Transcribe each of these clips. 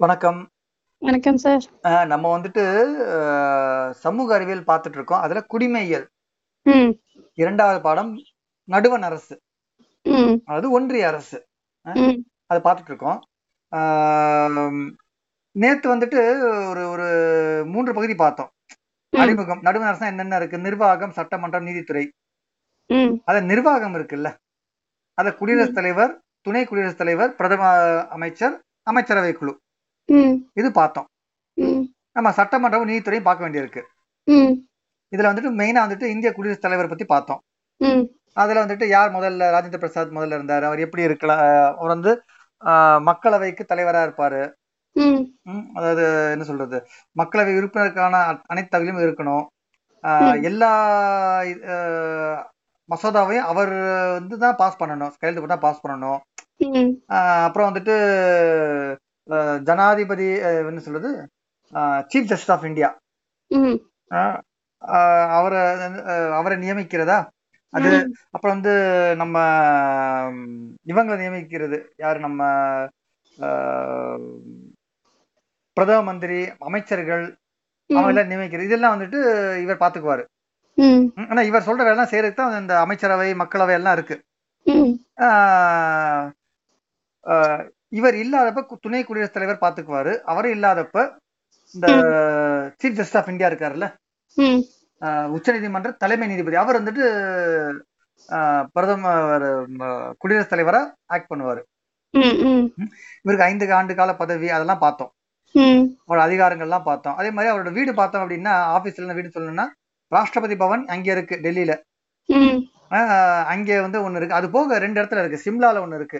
வணக்கம். வணக்கம் சார். நம்ம வந்துட்டு சமூக அறிவியல் பார்த்துட்டு இருக்கோம். அதுல குடிமையியல். 2வது பாடம் நடுவண் அரசு. அதாவது ஒன்றிய அரசு. அத பார்த்துட்டு இருக்கோம். நேத்து வந்துட்டு ஒரு ஒரு 3 பகுதி பார்த்தோம். அறிமுகம். நடுவண் அரசுனா என்னென்ன இருக்கு? நிர்வாகம், சட்டமன்றம், நீதித்துறை. அத நிர்வாகம் இருக்குல்ல. அத குடியரசுத். தலைவர், துணை குடியரசுத் தலைவர், பிரதம அமைச்சர், அமைச்சரவை குழு. இது பார்த்தோம். நம்ம சட்டமன்றமும், நீதித்துறையும் பார்க்க வேண்டியிருக்கு. இதுல வந்துட்டு மெயினா வந்துட்டு இந்திய குடியரசுத் தலைவர் பத்தி பார்த்தோம். அதுல வந்துட்டு யார் முதல்ல ராஜேந்திர பிரசாத் முதல்ல இருந்தாரு. அவர் எப்படி இருக்கலாம் அவர் வந்து மக்களவைக்கு தலைவரா இருப்பாரு. அதாவது என்ன சொல்றது? மக்களவை உறுப்பினருக்கான அனைத்து தகுதியும் இருக்கணும். எல்லா மசோதாவையும் அவர் வந்து தான் பாஸ் பண்ணணும். கையெழுத்து போட்டு பாஸ் பண்ணணும். அப்புறம் வந்துட்டு ஜனாதிபதி என்ன சொல்றது? Chief justice of India. அவர அவர நியமிக்கிறதா? அது. அப்புறம் வந்து நம்ம இவங்கள நியமிக்கிறது. யாரு நம்ம பிரதம மந்திரி, அமைச்சர்கள் ம். அவங்கலாம் நியமிக்கிறது. இதெல்லாம் வந்துட்டு இவர். ம். ஆனா இவர் சொல்ற வேலைலாம் செய்றதுக்கு தான் இந்த அமைச்சரவை, மக்களவை எல்லாம் இருக்கு. இவர் இல்லாதப்ப துணை குடியரசுத் தலைவர் பார்த்துக்குவாரு. அவரும் இல்லாதப்ப இந்த. சீஃப் ஜஸ்டிஸ் ஆஃப் இந்தியா இருக்காருல்ல. ம். அ உச்சநீதிமன்ற தலைமை நீதிபதி. அவர் வந்துட்டு பிரதமர் குடியரசுத் தலைவரா ஆக்ட் பண்ணுவாரு. இவருக்கு 5 ஆண்டு கால பதவி அதெல்லாம் பார்த்தோம். அவரோட அதிகாரங்கள்லாம் பார்த்தோம். அதே மாரி அவரோட வீடு பார்த்தோம் அப்டின்னா, ஆபீஸ்ல வீடு சொல்லணும்னா, ராஷ்டிரபதி பவன் அங்க இருக்கு. அ அங்க வந்து ஒண்ணு இருக்கு. அது போக 2 இடத்துல இருக்கு. சிம்லால ஒண்ணு இருக்கு.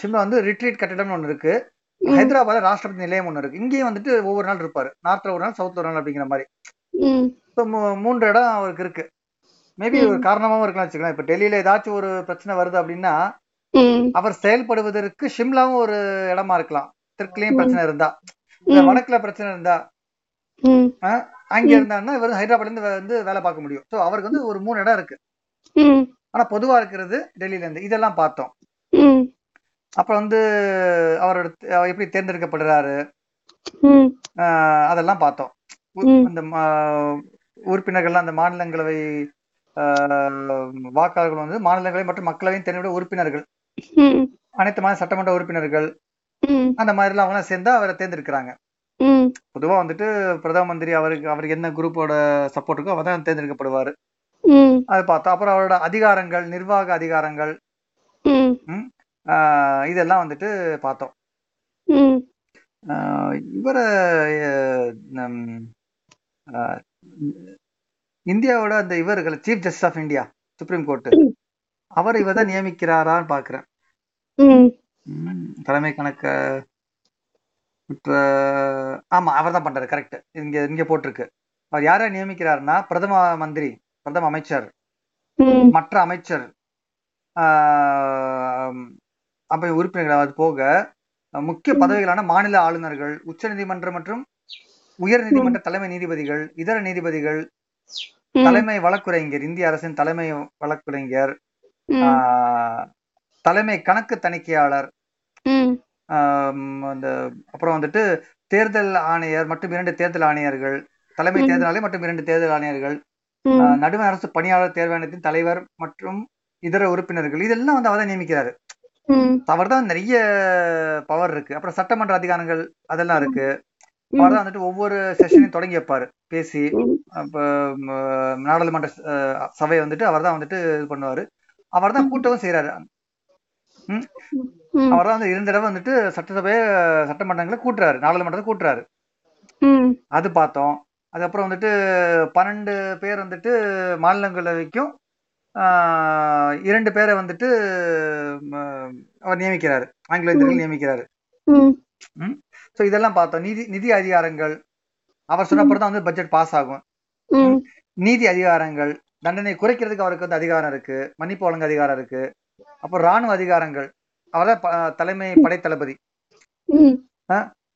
சிம்லா வந்து ரிட்ரீட் கட்டிடம்னு ஒண்ணு இருக்கு. ம். ஹைதராபாத்ல ராஷ்டிரபதி நிலையம் ஒண்ணு இருக்கு. இங்கேயும் வந்துட்டு ஒவ்வொரு நாள் இருப்பாரு. நார்த்ல ஒரு நாள், சவுத்ல ஒரு நாள் அப்படிங்கிற மாரி. ம். இப்போ மூ 3 இடம் அவருக்கு இருக்கு. மேபி ஒரு. காரணமாவும் இருக்கலாம் வச்சுக்கோங்களேன். இப்ப டெல்லில ஏதாச்சும் ஒரு பிரச்சனை வருது அப்படின்னா. அவர் செயல்படுவதற்கு ஷிம்லாவும் ஒரு இடமா இருக்கலாம். தெற்குலயும். பிரச்சனை இருந்தா. வடக்குல பிரச்சனை இருந்தா, அங்க. இருந்தாருன்னா, இவர் ஹைதராபாத்ல இருந்து வந்து வேலை பார்க்க முடியும். சோ அவருக்கு வந்து ஒரு 3 இடம் இருக்கு. ஆனா பொதுவா இருக்கிறது டெல்லில இருந்து. இதெல்லாம் பார்த்தோம். அப்புறம் வந்து அவரோட அவர் எப்படி தேர்ந்தெடுக்கப்படுறாரு? அதெல்லாம் பார்த்தோம். அந்த உறுப்பினர்கள்லாம் அந்த மாநிலங்களவை வாக்காளர்கள் வந்து மாநிலங்களவை மற்றும் மக்களவையின் தேர்ந்தெடுக்கப்பட்ட உறுப்பினர்கள். அனைத்து மாநில சட்டமன்ற உறுப்பினர்கள். அந்த மாதிரிலாம் அவங்கலாம் சேர்ந்தா அவர தேர்ந்தெடுக்கிறாங்க. பொதுவா வந்துட்டு பிரதம மந்திரி அவருக்கு அவருக்கு என்ன குரூப்போட சப்போர்ட் இருக்கோ அவர் தான் தேர்ந்தெடுக்கப்படுவாரு. அது பார்த்தோம். அப்புறம் அவரோட அதிகாரங்கள், நிர்வாக அதிகாரங்கள். இதெல்லாம் வந்துட்டு பார்த்தோம். இவர இந்தியாவோட அந்த இவர் இருக்குல்ல chief justice of India, supreme court. அவர இவர் தான் நியமிக்கிறாரான்னு. ம். தலைமை கணக்க ஆமா அவர் தான் பண்றாரு. கரெக்ட். இங்க இங்க போட்டிருக்கு. அவர் யார நியமிக்கிறார்ன்னா, பிரதம மந்திரி, பிரதம அமைச்சர். மற்ற அமைச்சர், அவை உறுப்பினர்கள் அது போக முக்கிய. பதவிகளான மாநில ஆளுநர்கள், உச்சநீதிமன்றம் மற்றும் உயர். நீதிமன்ற தலைமை நீதிபதிகள், இதர நீதிபதிகள். தலைமை வழக்குரைஞர், இந்திய அரசின் தலைமை வழக்குரைஞர். தலைமை கணக்கு தணிக்கையாளர், அந்த அப்புறம் வந்துட்டு தேர்தல் ஆணையர் மற்றும் 2 தேர்தல் ஆணையர்கள், தலைமை. தேர்தல் ஆணையர் மற்றும் 2 தேர்தல் ஆணையர்கள். நடுவண் அரசு பணியாளர் தேர்வாணையத்தின் தலைவர் மற்றும் இதர உறுப்பினர்கள். இதெல்லாம் வந்து அவர் தான் நியமிக்கிறாரு. அவர் தான் நெறைய பவர் இருக்கு. அப்புறம் சட்டமன்ற அதிகாரங்கள் அதெல்லாம். இருக்கு. அவர். தான் வந்துட்டு ஒவ்வொரு செஷனையும் தொடங்கி வைப்பாரு. பேசி நாடாளுமன்ற சபைய வந்துட்டு அவர் தான் வந்துட்டு இது பண்ணுவாரு. அவர் தான். கூட்டவும். ம். அவர் தான் வந்து 2 தடவ வந்துட்டு சட்டசபைய சட்டமன்றங்கள கூட்டுறாரு. நாடாளுமன்றத்த கூட்டுறாரு. அது பார்த்தோம். அதுக்கப்புறம் வந்துட்டு 12 பேர் வந்துட்டு மாநிலங்களவைக்கும், 2 பேர வந்துட்டு அவர் நியமிக்கிறாரு. ஆங்கிலோ இந்தியர்கள். நியமிக்கிறாரு. சோ இதெல்லாம் பார்த்தோம். நிதி நிதி அதிகாரங்கள். அவர் சொன்ன ம். அப்புறம் தான் வந்து பட்ஜெட் பாஸ் ஆகும். நீதி அதிகாரங்கள். தண்டனை குறைக்கிறதுக்கு அவருக்கு வந்து அதிகாரம் இருக்கு. மன்னிப்பு வழங்க அதிகாரம் இருக்கு. அப்புறம் ராணுவ அதிகாரங்கள். அவர் தலைமை. படை தளபதி.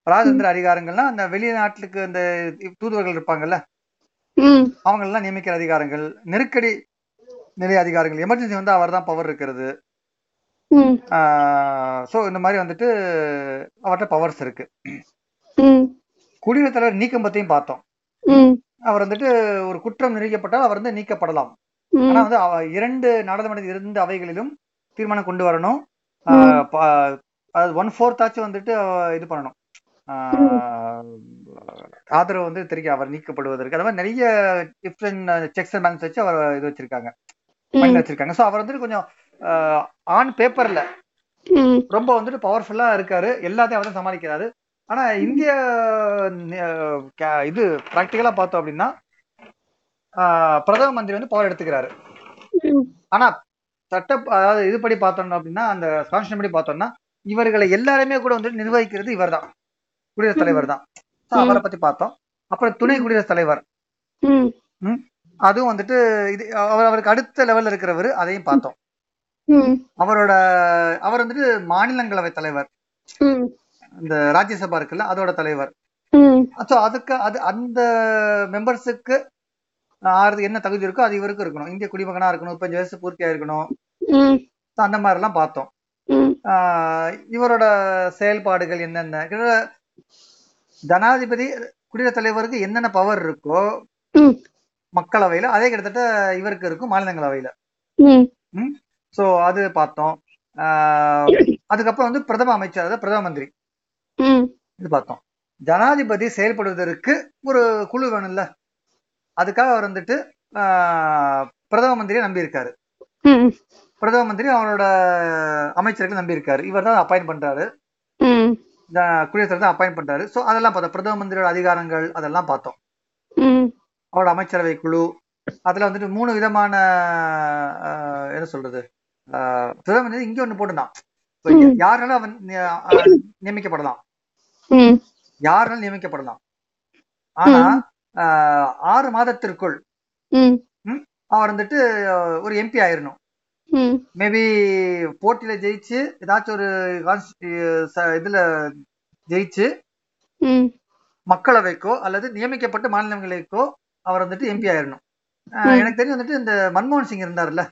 ராஜதந்திர அதிகாரங்கள்னா, அந்த வெளிநாட்டுக்கு அந்த தூதுவர்கள் இருப்பாங்கல்ல. ம். அவங்களலாம் நியமிக்கிற அதிகாரங்கள். நெருக்கடி நிலை அதிகாரங்கள். எமர்ஜென்சி வந்தா அவர் தான் பவர் இருக்கிறது. ஸோ இந்த மாதிரி வந்துட்டு அவர்கிட்ட பவர்ஸ் இருக்கு. குடியரசுத் தலைவர் நீக்கம் பத்தியும் பார்த்தோம் அவர் வந்துட்டு ஒரு குற்றம் நிரூபிக்கப்பட்டால் அவர் வந்து நீக்கப்படலாம். ஆனா வந்து இரண்டு நாடாளுமன்ற இருந்த அவைகளிலும் தீர்மானம் கொண்டு வரணும். அது ஒன் ஃபோர்த் ஆச்சும் வந்துட்டு இது பண்ணணும். ஆதரவு வந்து தெரிவிக்க அவர் நீக்கப்படுவதற்கு. அந்த மாதிரி நிறைய டிஃப்ரெண்ட் செக்ஸ் அண்ட் பேலன்ஸ் வச்சு அவர் இது வச்சிருக்காங்க. மைண்ட்ல வச்சிருக்காங்க ஸோ அவர் வந்துட்டு கொஞ்சம் ஆன் பேப்பர்ல ரொம்ப வந்துட்டு பவர்ஃபுல்லா இருக்காரு. எல்லாத்தையும் அவர் தான் சமாளிக்கிறாரு. ஆனா இந்திய இது பிராக்டிக்கலா பார்த்தோம் அப்படின்னா பிரதம மந்திரி வந்து பவர் எடுத்துக்கிறாரு. ஆனா சட்ட அதாவது இதுபடி பார்த்தோம் அப்படின்னா அந்த கான்ஸ்டியூஷன் படி பார்த்தோம்னா இவர்களை எல்லாருமே கூட வந்து நிர்வகிக்கிறது இவர்தான். குடியரசுத் தலைவர் தான் அவரை பத்தி பார்த்தோம். அப்புறம் துணை குடியரசுத் தலைவர். அதுவும் வந்துட்டு இது அவர் அவருக்கு அடுத்த லெவல்ல இருக்கிறவர் அதையும் பார்த்தோம். அவரோட அவர் வந்துட்டு மாநிலங்களவை தலைவர். இந்த ராஜ்யசபா இருக்குல்ல அதோட தலைவர். ஸோ அதுக்கு அது அந்த மெம்பர்ஸுக்கு ஆறுது என்ன தகுதி இருக்கோ அது இவருக்கு இருக்கணும். இந்திய குடிமகனா இருக்கணும் முப்பஞ்சு வயசு பூர்த்தியா இருக்கணும் அந்த மாதிரி எல்லாம் பார்த்தோம் இவரோட செயல்பாடுகள் என்னென்ன? ஜனாதிபதி குடியரசுத் தலைவருக்கு என்னென்ன பவர் இருக்கோ மக்களவையில அதே கிட்டத்தட்ட இவருக்கு இருக்கும் மாநிலங்களவையில. சோ அது பார்த்தோம். அதுக்கப்புறம் வந்து பிரதம அமைச்சர் அதாவது பிரதம மந்திரி. இது பார்த்தோம். ஜனாதிபதி செயல்படுவதற்கு ஒரு குழு வேணும்ல. அதுக்காக அவர் வந்துட்டு பிரதம மந்திரியை நம்பியிருக்காரு. பிரதம மந்திரி அவரோட அமைச்சர்கள் நம்பியிருக்காரு. இவர் தான் அப்பாயிண்ட் பண்றாரு. தலைவர் தான் அப்பாயிண்ட் பண்றாரு. ஸோ அதெல்லாம் பார்த்தோம். பிரதம மந்திரியோட அதிகாரங்கள் அதெல்லாம் பார்த்தோம். அவரோட அமைச்சரவை குழு அதுல வந்துட்டு மூணு விதமான என்ன சொல்றது இங்க ஒண்ணு போட்டுதான் இப்ப ம். யாருனாலும் அவன் நியமிக்கப்படலாம். ம். யாருனாலும் நியமிக்கப்படலாம். ஆனா ஆறு மாதத்திற்குள் அவர் வந்துட்டு ஒரு எம்பி ஆயிரணும். மேபி போட்டியில ஜெயிச்சு ஏதாச்சும் ஒரு இதுல ஜெயிச்சு மக்களவைக்கோ அல்லது நியமிக்கப்பட்ட மாநிலங்களுக்கோ அவர் வந்துட்டு எம்பி ஆயிரணும். எனக்கு தெரியும் வந்துட்டு இந்த மன்மோகன் சிங் இருந்தார்ல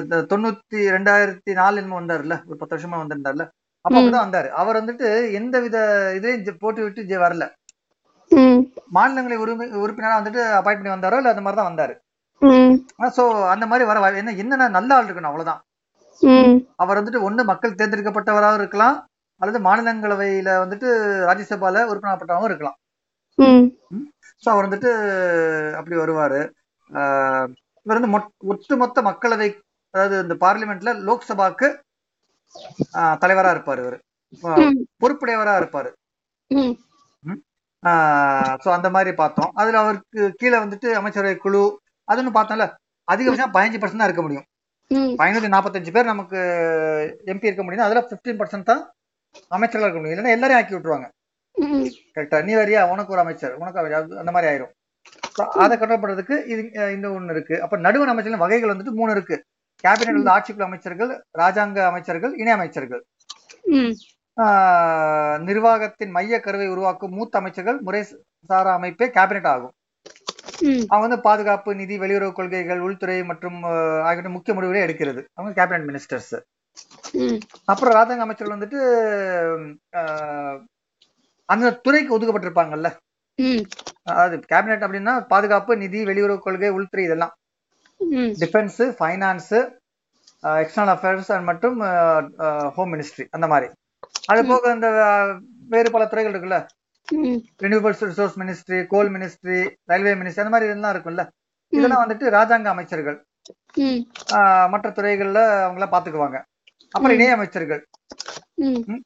இந்த தொண்ணூத்தி ரெண்டாயிரத்தி நாலு என்னமோ வந்தாருல்ல? ஒரு பத்து வருஷமா வந்திருந்தாருல அப்ப ம். அப்படிதான் வந்தாரு. அவர் வந்துட்டு எந்த வித இதுலயும் ஜெ- போட்டி விட்டு ஜெ- வரல மாநிலங்களை உரிமை உறுப்பினரா வந்துட்டு அப்பாயிண்ட் பண்ணி வந்தாரோ இல்ல அந்த மாதிரி தான் வந்தாரு சோ அந்த மாதிரி வர என்ன என்னென்ன நல்ல ஆள் இருக்கணும் அவ்வளவுதான். அவர் வந்துட்டு ஒண்ணு மக்கள் தேர்ந்தெடுக்கப்பட்டவராகவும் இருக்கலாம் அல்லது மாநிலங்களவையில வந்துட்டு ராஜ்யசபால உறுப்பினராகப்பட்டவரும் இருக்கலாம். ஸோ அவர் வந்துட்டு அப்படி வருவாரு. இவர் வந்து ஒட்டுமொத்த மக்களவை அதாவது இந்த பார்லிமெண்ட்ல லோக்சபாக்கு தலைவரா இருப்பாரு இவர். பொறுப்புடையவரா இருப்பாரு. ஸோ அந்த மாதிரி பார்த்தோம். அதுல அவருக்கு கீழே வந்துட்டு அமைச்சரவை குழு அதுன்னு பார்த்தோம்ல அதிகபட்சம் பதினஞ்சு பர்சன்ட் தான் இருக்க முடியும். ஐநூத்தி நாற்பத்தஞ்சு பேர் நமக்கு எம்பி இருக்க முடியும் அதுல 15% பர்சன்ட் தான் அமைச்சர்களா இருக்க முடியும். இல்லைன்னா எல்லாரையும் ஆக்கி விட்டுருவாங்க. கரெக்டா. நீ வரியா? உனக்கு ஒரு அமைச்சர். உனக்கு அந்த மாதிரி ஆயிரும். அதை கண்ட்ரோல் பண்றதுக்கு இது இந்த ஒண்ணு இருக்கு. அப்ப நடுவண் அமைச்சர்கள் வகைகள் வந்துட்டு மூணு இருக்கு. கேபினெட் உள்ள ஆட்சிக்குழு அமைச்சர்கள் ராஜாங்க அமைச்சர்கள் இணை அமைச்சர்கள். நிர்வாகத்தின் மைய கருவை உருவாக்கும் மூத்த அமைச்சர்கள் முறை சாரா அமைப்பே கேபினெட் ஆகும். அவங்க வந்து பாதுகாப்பு நிதி வெளியுறவு கொள்கைகள் உள்துறை மற்றும் அஹ், ஆகிய முக்கிய முடிவுகளை எடுக்கிறது. அவங்க கேபினெட் மினிஸ்டர்ஸ். அப்புறம் ராஜாங்க அமைச்சர்கள் வந்துட்டு அந்த துறைக்கு ஒதுக்கப்பட்டிருப்பாங்கல்ல. அதாவது கேபினெட் அப்படின்னா பாதுகாப்பு நிதி வெளியுறவு கொள்கை உள்துறை இதெல்லாம். Defence finance external affairs and மற்றும் ஹோம் மினிஸ்ட்ரி அந்த மாதிரி. அது போக இந்த வேறு பல துறைகள் இருக்குல்ல. ம். Renewables resource ministry coal ministry railway ministry அந்த மாதிரி இதெல்லாம் இருக்கும்ல இதெல்லாம் வந்துட்டு ராஜாங்க அமைச்சர்கள். மற்ற துறைகள்ல அவங்களாம் பாத்துக்குவாங்க. அப்புறம் இணை அமைச்சர்கள் ம்.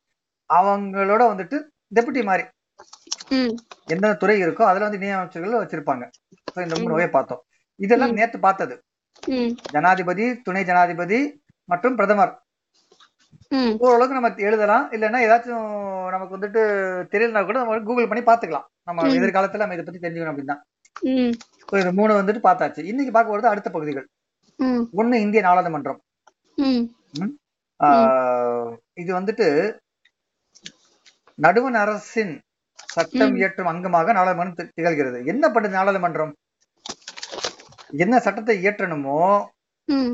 அவங்களோட வந்துட்டு டெபுட்டி மாதிரி. ம். எந்தெந்த துறை இருக்கோ அதுல வந்து இணை அமைச்சர்கள் வச்சிருப்பாங்க இந்த மூணு வகையை பார்த்தோம். இதெல்லாம் நேத்து பார்த்தது. ஜனாதிபதி துணை ஜனாதிபதி மற்றும் பிரதமர். ஓரளவுக்கு நம்ம எழுதலாம். இல்லைன்னா ஏதாச்சும் நமக்கு வந்துட்டு தெரியலனா கூட நம்ம கூகுள் பண்ணி பார்த்துக்கலாம். நம்ம. எதிர்காலத்துல நம்ம இதை பத்தி தெரிஞ்சுக்கணும் அப்படின்னா. இது மூணு வந்துட்டு பார்த்தாச்சு. இன்னைக்கு பார்க்க போறது அடுத்த பகுதிகள். ஒண்ணு இந்திய நாடாளுமன்றம். இது வந்துட்டு நடுவண் அரசின் சட்டம். இயற்றும் அங்கமாக நாடாளுமன்றம் திகழ்கிறது. என்ன பண்ணுது நாடாளுமன்றம்? என்ன சட்டத்தை இயற்றணுமோ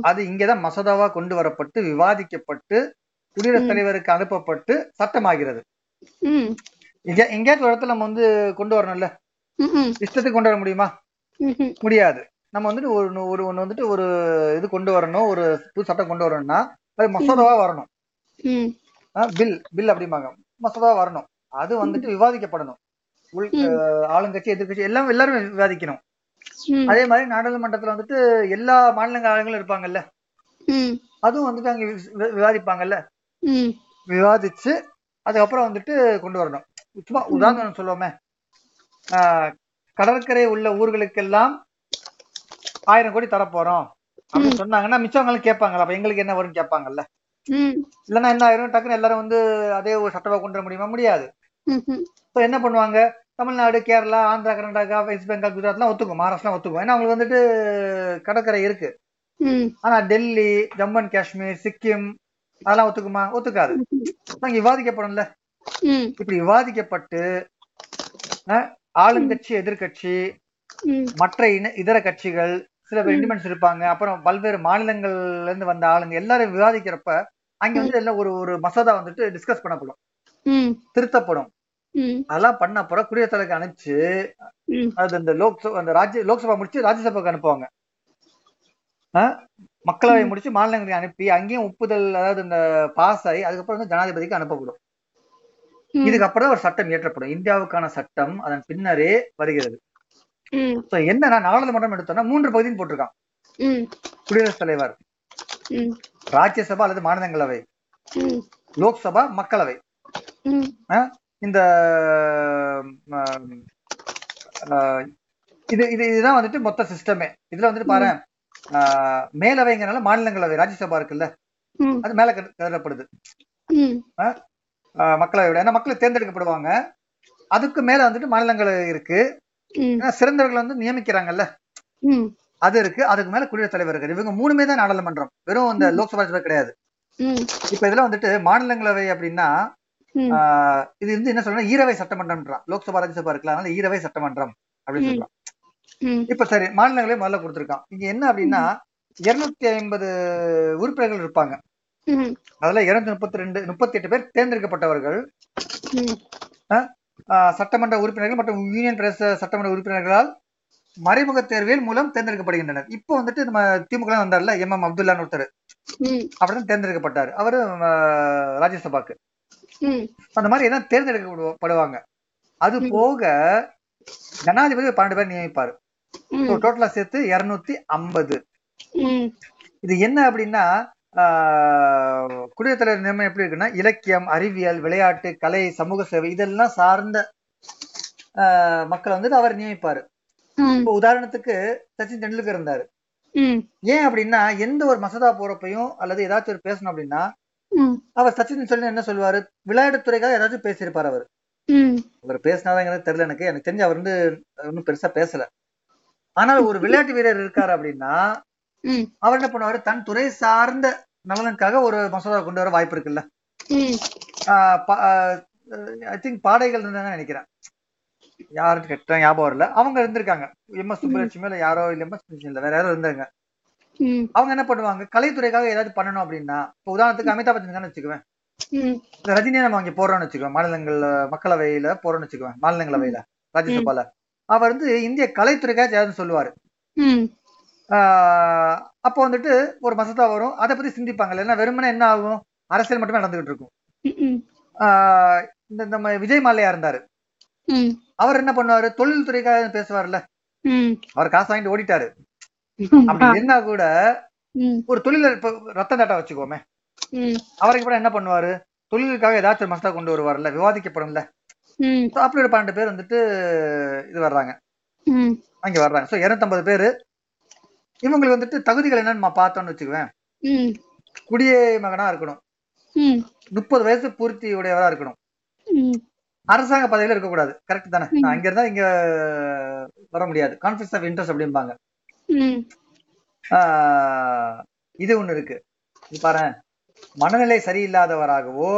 அது இங்கதான் மசோதாவா கொண்டு வரப்பட்டு விவாதிக்கப்பட்டு குடியரசுத். தலைவருக்கு அனுப்பப்பட்டு சட்டமாகிறது. இங்க எங்கேயாச்சும் இடத்துல நம்ம வந்து கொண்டு வரணும்ல? இஷ்டத்துக்கு கொண்டு வர முடியுமா? முடியாது. நம்ம வந்துட்டு ஒரு ஒரு ஒன்று வந்துட்டு ஒரு இது கொண்டு வரணும் ஒரு புது சட்டம் கொண்டு வரணும்னா அது மசோதாவா வரணும். பில் பில் அப்படிம்பாங்க. மசோதா வரணும். அது வந்துட்டு விவாதிக்கப்படணும். உள் ஆளுங்கட்சி எதிர்க்கட்சி எல்லாம் எல்லாரும் விவாதிக்கணும். அதே மாதிரி நாடாளுமன்றத்துல வந்துட்டு எல்லா மாநிலங்கள் ஆளுங்களும் இருப்பாங்கல்ல? அதுவும் வந்துட்டு அங்க விவாதிப்பாங்கல்ல? விவாதிச்சு அதுக்கப்புறம் வந்துட்டு கொண்டு வரணும். சும்மா உதாரணம் சொல்லுவோமே. ஆஹ், கடற்கரை உள்ள ஊர்களுக்கெல்லாம் ஆயிரம் கோடி தரப்போறோம். அப்படின்னு சொன்னாங்கன்னா மிச்சவங்களும் கேட்பாங்கல்ல. அப்ப எங்களுக்கு என்ன வரும்னு கேட்பாங்கல்ல? இல்லைன்னா என்ன ஆயிரும்? டக்குன்னு எல்லாரும் வந்து அதே ஒரு சட்டமா கொண்டு வர முடியுமா? முடியாது. ஸோ என்ன பண்ணுவாங்க? தமிழ்நாடு கேரளா ஆந்திரா கர்நாடகா வெஸ்ட் பெங்கால் குஜராத்லாம் ஒத்துக்கும். மகாராஷ்டிரா ஒத்துக்கும். ஏன்னா அவங்களுக்கு வந்துட்டு கடற்கரை இருக்கு. ஆனா டெல்லி ஜம்மு அண்ட் காஷ்மீர் சிக்கிம் அதெல்லாம் ஒத்துக்குமா? ஒத்துக்காது. அங்க விவாதிக்கப்படும்ல இப்படி விவாதிக்கப்பட்டு ஆளுங்கட்சி எதிர்க்கட்சி ம். மற்ற இன இதர கட்சிகள் சில பேர் இண்டிபெண்டன்ஸ் இருப்பாங்க. அப்புறம் பல்வேறு மாநிலங்கள்ல இருந்து வந்த ஆளுங்க எல்லாரும் விவாதிக்கிறப்ப அங்க வந்து எல்லாம் ஒரு ஒரு மசோதா வந்துட்டு டிஸ்கஸ் பண்ணப்படும். திருத்தப்படும். அதெல்லாம் பண்ண அப்புறம் குடியரசுத் தலைவருக்கு அனுப்பிச்சு அது இந்த லோக்சபா அந்த ராஜ்ய லோக்சபா முடிச்சு ராஜ்யசபாக்கு அனுப்புவாங்க. மக்களவை முடிச்சு மாநிலங்களுக்கு அனுப்பி அங்கேயும் ஒப்புதல் அதாவது இந்த பாஸ் ஆகி அதுக்கப்புறம் வந்து ஜனாதிபதிக்கு அனுப்பப்படும். இதுக்கப்புறம் ஒரு சட்டம் இயற்றப்படும். இந்தியாவுக்கான சட்டம் அதன் பின்னரே வருகிறது. என்னன்னா நாடாளுமன்றம் எடுத்தோம்னா மூன்று பகுதின்னு போட்டிருக்கான். குடியரசுத் தலைவர். ராஜ்யசபா அல்லது மாநிலங்களவை? லோக்சபா மக்களவை? இந்த இது இது இதுதான் வந்துட்டு மொத்த சிஸ்டமே இதுல வந்துட்டு பாரு மேலவைங்கிறனால மாநிலங்களவை ராஜ்யசபா இருக்குல்ல? அது மேல கரு- கருதப்படுது ம். ஆஹ், மக்களவை விட ஏன்னா மக்கள் தேர்ந்தெடுக்கப்படுவாங்க. அதுக்கு மேல வந்துட்டு மாநிலங்களவை இருக்கு. சிறந்தவர்கள் வந்து நியமிக்கிறாங்கல்ல? அது இருக்கு. அதுக்கு மேல குடியரசுத் தலைவர் இருக்கு இவங்க மூணுமே தான் நாடாளுமன்றம். வெறும் இந்த லோக்சபா கிடையாது. இப்ப இதுல வந்துட்டு மாநிலங்களவை அப்படின்னா இது வந்து என்ன சொல்றேன் ஈரவை சட்டமன்றம்ன்றான். லோக்சபா ராஜ்யசபா இருக்குல்ல அதனால ஈரவை சட்டமன்றம் அப்படின்னு. சொல்றான். இப்ப சரி மாநிலங்களவை முதல்ல கொடுத்திருக்கான். இங்க என்ன அப்படின்னா இருநூத்தி ஐம்பது உறுப்பினர்கள் இருப்பாங்க. அதுல இருநூத்தி முப்பத்தி ரெண்டு முப்பத்தி எட்டு பேர் தேர்ந்தெடுக்கப்பட்டவர்கள் சட்டமன்ற உறுப்பினர்கள் மற்றும் யூனியன் பிரதேச சட்டமன்ற உறுப்பினர்களால் மறைமுக தேர்வில் மூலம் தேர்ந்தெடுக்கப்படுகின்றனர். இப்போ வந்துட்டு நம்ம திமுக வந்தார்ல எம் எம் அப்துல்லான்னு ஒருத்தர். அப்படிதான் தேர்ந்தெடுக்கப்பட்டார். அவரு ராஜ்யசபாக்கு. அந்த மாதிரி எல்லாம் தேர்ந்தெடுக்கப்படுவாங்க. அது. போக ஜனாதிபதி பன்னெண்டு பேர் நியமிப்பாரு. டோட்டலா சேர்த்து இருநூத்தி ஐம்பது. இது என்ன அப்படின்னா குடியரசுத் தலைவர் நியமனம் எப்படி இருக்குன்னா இலக்கியம் அறிவியல் விளையாட்டு கலை சமூக சேவை இதெல்லாம் சார்ந்த மக்களை வந்துட்டு அவர் நியமிப்பாரு. இப்போ உதாரணத்துக்கு சச்சின் டெண்டுல்கர் இருந்தாரு. ஏன் அப்படின்னா எந்த ஒரு மசோதா போறப்பையும் அல்லது ஏதாச்சும் ஒரு பேசணும் அப்படின்னா அவர் சச்சின் சொல்லி என்ன சொல்லுவாரு? விளையாட்டுத்துறைக்காக ஏதாச்சும் பேசியிருப்பார் அவர். அவர் பேசினாதாங்கிறது தெரியல எனக்கு. எனக்கு தெரிஞ்சு அவர் வந்து ஒன்றும் பெருசா பேசல. ஆனால் ஒரு விளையாட்டு வீரர் இருக்காரு அப்படின்னா அவர் என்ன பண்ணுவாரு? தன் துறை சார்ந்த நலனுக்காக ஒரு மசோதா கொண்டு வர வாய்ப்பு இருக்குல்ல. ஐ திங்க் பாடைகள் இருந்தாங்க நினைக்கிறேன். யாருக்கு கெட்ட ஞாபகம் வரல. அவங்க இருந்திருக்காங்க. எம் எஸ் சுப்புலட்சுமி இல்ல யாரோ இல்ல எம் எஸ் இல்ல வேற யாரோ இருந்தாங்க அவங்க என்ன பண்ணுவாங்க? கலைத்துறைக்காக ஏதாவது பண்ணணும் அப்படின்னா இப்போ உதாரணத்துக்கு அமிதாப் பச்சன் வச்சுக்குவேன். ம். இந்த ரஜினியை நம்ம அங்க போறோம்னு வச்சுக்குவேன். மாநிலங்கள்ல மக்களவையில போறோம்னு வச்சுக்குவேன். மாநிலங்களவையில ராஜ்யசபால. அவர் வந்து இந்திய கலைத்துறைக்காக ஏதாவது சொல்லுவாரு. அப்போ வந்துட்டு ஒரு மசோதா வரும். அதை பத்தி சிந்திப்பாங்க. ஏன்னா வெறுமனே என்ன ஆகும்? அரசியல் மட்டுமே நடந்துகிட்டு இருக்கும். இந்த நம்ம விஜய் மாலையா இருந்தாரு. அவர் என்ன பண்ணுவாரு? தொழில் துறைக்காக பேசுவார்ல அவர் காசு வாங்கிட்டு ஓடிட்டாரு. அப்படி இருந்தா கூட ஒரு தொழில இப்ப ரத்தன் டாட்டா வச்சுக்கோமே. அவருக்கு கூட என்ன பண்ணுவாரு? தொழிலுக்காக ஏதாச்சும் மசோதா கொண்டு வருவார்ல விவாதிக்கப்படும்ல. அப்படி ஒரு பன்னெண்டு பேர் வந்துட்டு இது வர்றாங்க. அங்க வர்றாங்க. ஸோ இருநூத்தம்பது பேரு. இவங்களுக்கு வந்துட்டு தகுதிகள் என்னன்னு பார்த்தோம்னு வச்சுக்குவேன். குடியே மகனா இருக்கணும். முப்பது வயசு பூர்த்தி உடையவரா இருக்கணும். அரசாங்க பதவியில இருக்கக்கூடாது. கரெக்ட் தானே? அங்க இருந்தா இங்க வர முடியாது. கான்ஃபிளிக்ஸ் ஆஃப் இன்ட்ரெஸ்ட் அப்படிம்பாங்க. இது ஒண்ணு இருக்கு. இது பாரு. மனநிலை சரியில்லாதவராகவோ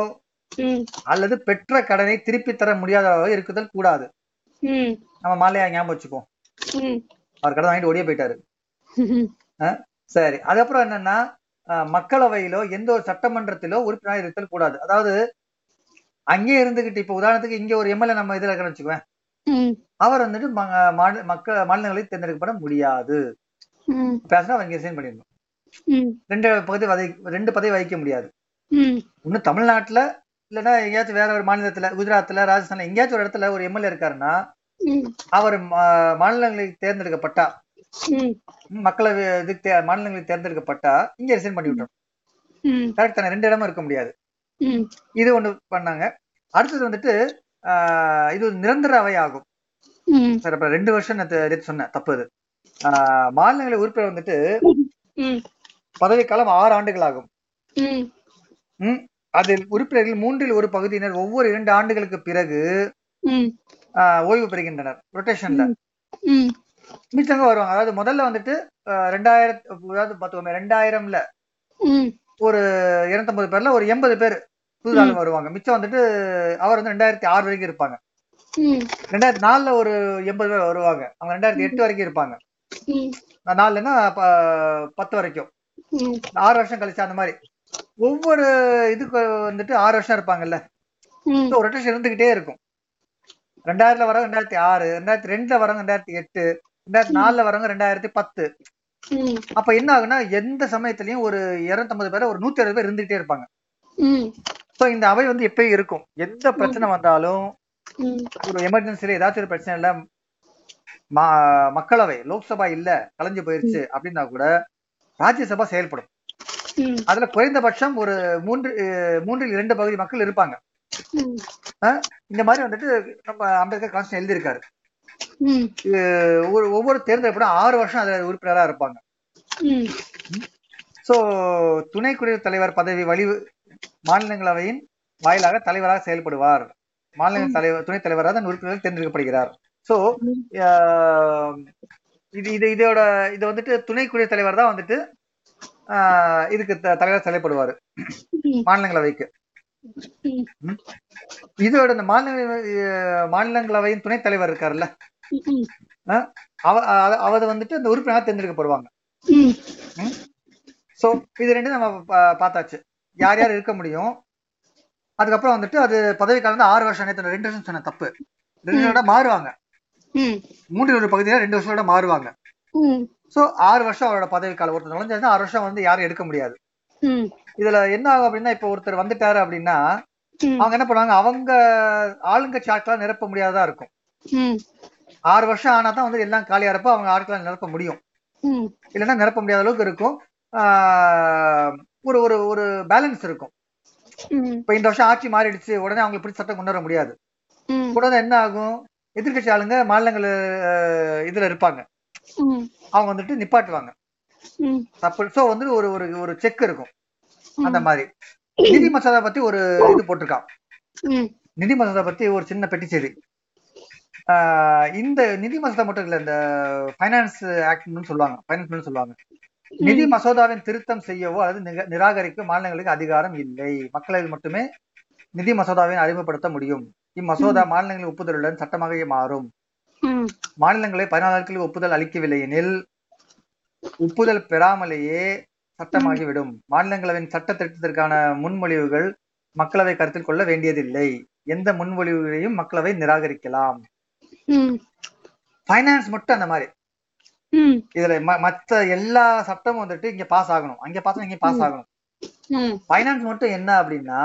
அல்லது பெற்ற கடனை திருப்பி தர முடியாதவராகவோ இருக்குதல் கூடாது. நம்ம மாலையா ஞாபகம் வச்சுப்போம். அவர் கடன் வாங்கிட்டு ஓடியே போயிட்டாரு. சரி. அதுக்கப்புறம் என்னன்னா மக்களவையிலோ எந்த ஒரு சட்டமன்றத்திலோ உறுப்பினராக இருத்தல் கூடாது. அதாவது அங்கேயே இருந்துகிட்டு இப்ப உதாரணத்துக்கு இங்க ஒரு எம்எல்ஏ நம்ம இதுல இருக்கிற வச்சுக்குவேன். அவர் வந்துட்டு மக்கள் மாநிலங்களில் தேர்ந்தெடுக்கப்பட முடியாது. பேசினா அவர் இங்க ரிசைன் பண்ணிடணும். ரெண்டு பகுதி வதை ரெண்டு பதவி வகிக்க முடியாது. இன்னும் தமிழ்நாட்டுல இல்லைன்னா எங்கேயாச்சும் வேற ஒரு மாநிலத்துல குஜராத்ல ராஜஸ்தான்ல எங்கேயாச்சும் ஒரு இடத்துல ஒரு எம்எல்ஏ இருக்காருன்னா அவர் மா- மாநிலங்களுக்கு தேர்ந்தெடுக்கப்பட்டா மக்களவை இதுக்கு மாநிலங்களுக்கு தேர்ந்தெடுக்கப்பட்டா இங்க ரிசைன் பண்ணி விட்டுரும் ம். கரெக்ட் தானே? ரெண்டு இடமும் இருக்க முடியாது. இது ஒண்ணு பண்ணாங்க. அடுத்தது வந்துட்டு இது ஒரு நிரந்தர அவை ஆகும் சார் அப்ப ரெண்டு வருஷம் நான் சொன்னேன் தப்பு அது. ஆஹ், மாநிலங்களவை உறுப்பினர் வந்துட்டு பதவிக்காலம் ஆறு ஆண்டுகள் ஆகும் அதில் உறுப்பினர்கள் மூன்றில் ஒரு பகுதியினர் ஒவ்வொரு இரண்டு ஆண்டுகளுக்கு பிறகு ஓய்வு பெறுகின்றனர் ரொட்டேஷன்ல. மிச்சங்க வருவாங்க. அதாவது முதல்ல வந்துட்டு ஆஹ், ரெண்டாயிரத்து அதாவது பார்த்துக்கோமே ரெண்டாயிரம்ல ஒரு இருநூத்தம்பது பேர்ல ஒரு எண்பது பேர் புதுதாள் வருவாங்க. மிச்சம் வந்துட்டு அவர் வந்து ரெண்டாயிரத்தி ஆறு வரைக்கும் இருப்பாங்க. ரெண்டாயிரத்தி நாலுல ஒரு எண்பது பேர் வருவாங்க. அவங்க ரெண்டாயிரத்தி எட்டு வரைக்கும் இருப்பாங்க. ப- பத்து வரைக்கும். ஆறு வருஷம் கழிச்சு அந்த மாதிரி. ஒவ்வொரு இதுக்கு வந்துட்டு ஆறு வருஷம் இருப்பாங்கல்ல. ம். ஸோ ரொட்டேஷன் இருந்துகிட்டே இருக்கும். ரெண்டாயிரத்துல வரவங்க ரெண்டாயிரத்தி ஆறு ரெண்டாயிரத்தி ரெண்டுல வரவங்க ரெண்டாயிரத்தி எட்டு ரெண்டாயிரத்தி நாலுல வரவங்க ரெண்டாயிரத்தி பத்து. அப்ப என்ன ஆகுன்னா எந்த சமயத்திலயும் ஒரு இருநூத்தம்பது பேர் ஒரு நூத்தி அறுபது பேர் இருந்துகிட்டே இருப்பாங்க. ஸோ இந்த அவை வந்து எப்பயும் இருக்கும். எந்த பிரச்சனை வந்தாலும் ஒரு எமர்ஜென்சில ஏதாச்சும் ஒரு பிரச்சனை இல்ல மா மக்களவை லோக்சபா இல்ல கலைஞ்சு போயிருச்சு அப்படின்னா கூட ராஜ்யசபா செயல்படும். அதுல குறைந்தபட்சம் ஒரு மூன்று மூன்றில் இரண்டு பகுதி மக்கள் இருப்பாங்க. இந்த மாதிரி வந்துட்டு நம்ம அம்பேத்கர் கான்ஸ்டியூஷன் எழுதியிருக்காரு. ஒரு ஒவ்வொரு தேர்ந்தெடுப்பும் ஆறு வருஷம் அதுல உறுப்பினரா இருப்பாங்க. சோ துணை குடியரசுத் தலைவர் பதவி வழி மாநிலங்களவையின் வாயிலாக தலைவராக செயல்படுவார். மாநில தலைவர் துணைத் தலைவராக தான் உறுப்பினர் தேர்ந்தெடுக்கப்படுகிறார். சோ இது இது இதோட இது வந்துட்டு துணை குடியரசுத் தலைவர் தான் வந்துட்டு ஆஹ் இதுக்கு தலைவர் செயல்படுவார். மாநிலங்களவைக்கு. இதோட இந்த மாநில மாநிலங்களவையின் துணைத் தலைவர் இருக்காருல்ல அவ வந்துட்டு அந்த உறுப்பினராக தேர்ந்தெடுக்கப்படுவாங்க. சோ இது ரெண்டும் நம்ம பார்த்தாச்சு. யார் யார் இருக்க முடியும்? அதுக்கப்புறம் வந்துட்டு அது பதவி காலம் வந்து ஆறு வருஷம் நான் ரெண்டு வருஷம் சொன்ன தப்பு. ரெண்டு வருஷம் விட மாறுவாங்க. ம் மூன்று ஒரு பகுதியில ரெண்டு வருஷம் விட மாறுவாங்க சோ ஆறு வருஷம் அவரோட பதவி காலம் ஒருத்தர் நுழைஞ்சாச்சுன்னா ஆறு வருஷம் வந்து யாரும் எடுக்க முடியாது. இதுல என்ன ஆகும் அப்படின்னா இப்ப ஒருத்தர் வந்துட்டாரு அப்படின்னா அவங்க என்ன பண்ணுவாங்க அவங்க ஆளுங்கட்சி ஆட்களா நிரப்ப முடியாததா இருக்கும். ஆறு வருஷம் ஆனா தான் வந்து எல்லாம் காலியா இருப்போ அவங்க ஆட்களா நிரப்ப முடியும். இல்லைன்னா நிரப்ப முடியாத அளவுக்கு இருக்கும். ஒரு ஒரு ஒரு பேலன்ஸ் இருக்கும். இப்ப இந்த வருஷம் ஆட்சி மாறிடுச்சு உடனே அவங்களுக்கு பிடிச்ச சட்டம் கொண்டு வர முடியாது. உடனே என்ன ஆகும்? எதிர்க்கட்சி ஆளுங்க மாநிலங்கள் இதுல இருப்பாங்க. அவங்க வந்துட்டு நிப்பாட்டுவாங்க. தப்பு சோ வந்து ஒரு ஒரு ஒரு செக் இருக்கும். அந்த மாதிரி. நிதி மசோதா பத்தி ஒரு இது போட்டிருக்கான். நிதி மசோதா பத்தி ஒரு சின்ன பெட்டி செய்தி. இந்த நிதி மசோதா மட்டும் இல்ல இந்த ஃபைனான்ஸ் ஆக்ட்னு சொல்லுவாங்க. ஃபைனான்ஸ் சொல்லுவாங்க. நிதி மசோதாவின் திருத்தம் செய்யவோ அல்லது நிராகரிக்க மாநிலங்களுக்கு அதிகாரம் இல்லை. மக்களவையில் மட்டுமே நிதி மசோதாவை அறிமுகப்படுத்த முடியும். இம்மசோதா மாநிலங்களின் ஒப்புதலுடன் சட்டமாக மாறும். மாநிலங்களை பதினாலு நாட்களுக்கு ஒப்புதல் அளிக்கவில்லை எனில் ஒப்புதல் பெறாமலேயே சட்டமாகிவிடும் மாநிலங்களவையின் சட்ட திருத்தத்திற்கான முன்மொழிவுகள் மக்களவை கருத்தில் கொள்ள வேண்டியதில்லை. எந்த முன்மொழிவுகளையும் மக்களவை நிராகரிக்கலாம். ம். ஃபைனான்ஸ் மட்டும் அந்த மாதிரி. இதுல மத்த எல்லா சட்டமும் வந்துட்டு இங்க பாஸ் ஆகணும். அங்க பாஸ் இங்க பாஸ் ஆகணும். ம். ஃபைனான்ஸ் மட்டும் என்ன அப்படின்னா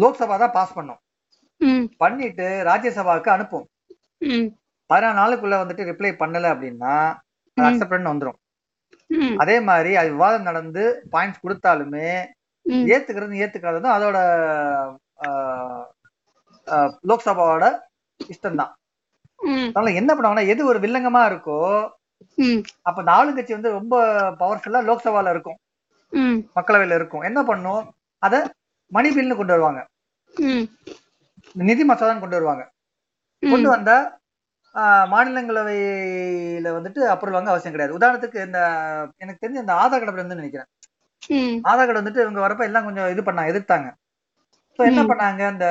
லோக்சபா தான் பாஸ் பண்ணும். பண்ணிட்டு ராஜ்யசபாவுக்கு அனுப்பும். ம் பதினாலு நாளுக்குள்ள வந்துட்டு ரிப்ளை பண்ணல அப்படின்னா ம். அக்செப்ட் வந்துரும். ம். அதே மாதிரி அது விவாதம் நடந்து பாயிண்ட்ஸ் கொடுத்தாலுமே ஏத்துக்கிறது ஏத்துக்காததும் அதோட லோக்சபாவோட இஷ்டம்தான். அதனால என்ன பண்ணுவாங்கன்னா எது ஒரு வில்லங்கமா இருக்கோ அப்ப இந்த ஆளுங்கட்சி வந்து ரொம்ப பவர்ஃபுல்லா லோக்சபால இருக்கும். மக்களவையில இருக்கும். என்ன பண்ணும்? அத மணி பில்னு கொண்டு வருவாங்க. நிதி மசோதான்னு கொண்டு வருவாங்க. கொண்டு வந்தா மாநிலங்களவையில வந்துட்டு அப்ரூவல் வாங்க அவசியம் கிடையாது. உதாரணத்துக்கு இந்த எனக்கு தெரிஞ்ச இந்த ஆதார் கார்டு வந்து நினைக்கிறேன். ஆதார் கார்டு வந்துட்டு இவங்க வரப்ப எல்லாம் கொஞ்சம் இது பண்ணாங்க எதிர்த்தாங்க. ஸோ என்ன. பண்ணாங்க? இந்த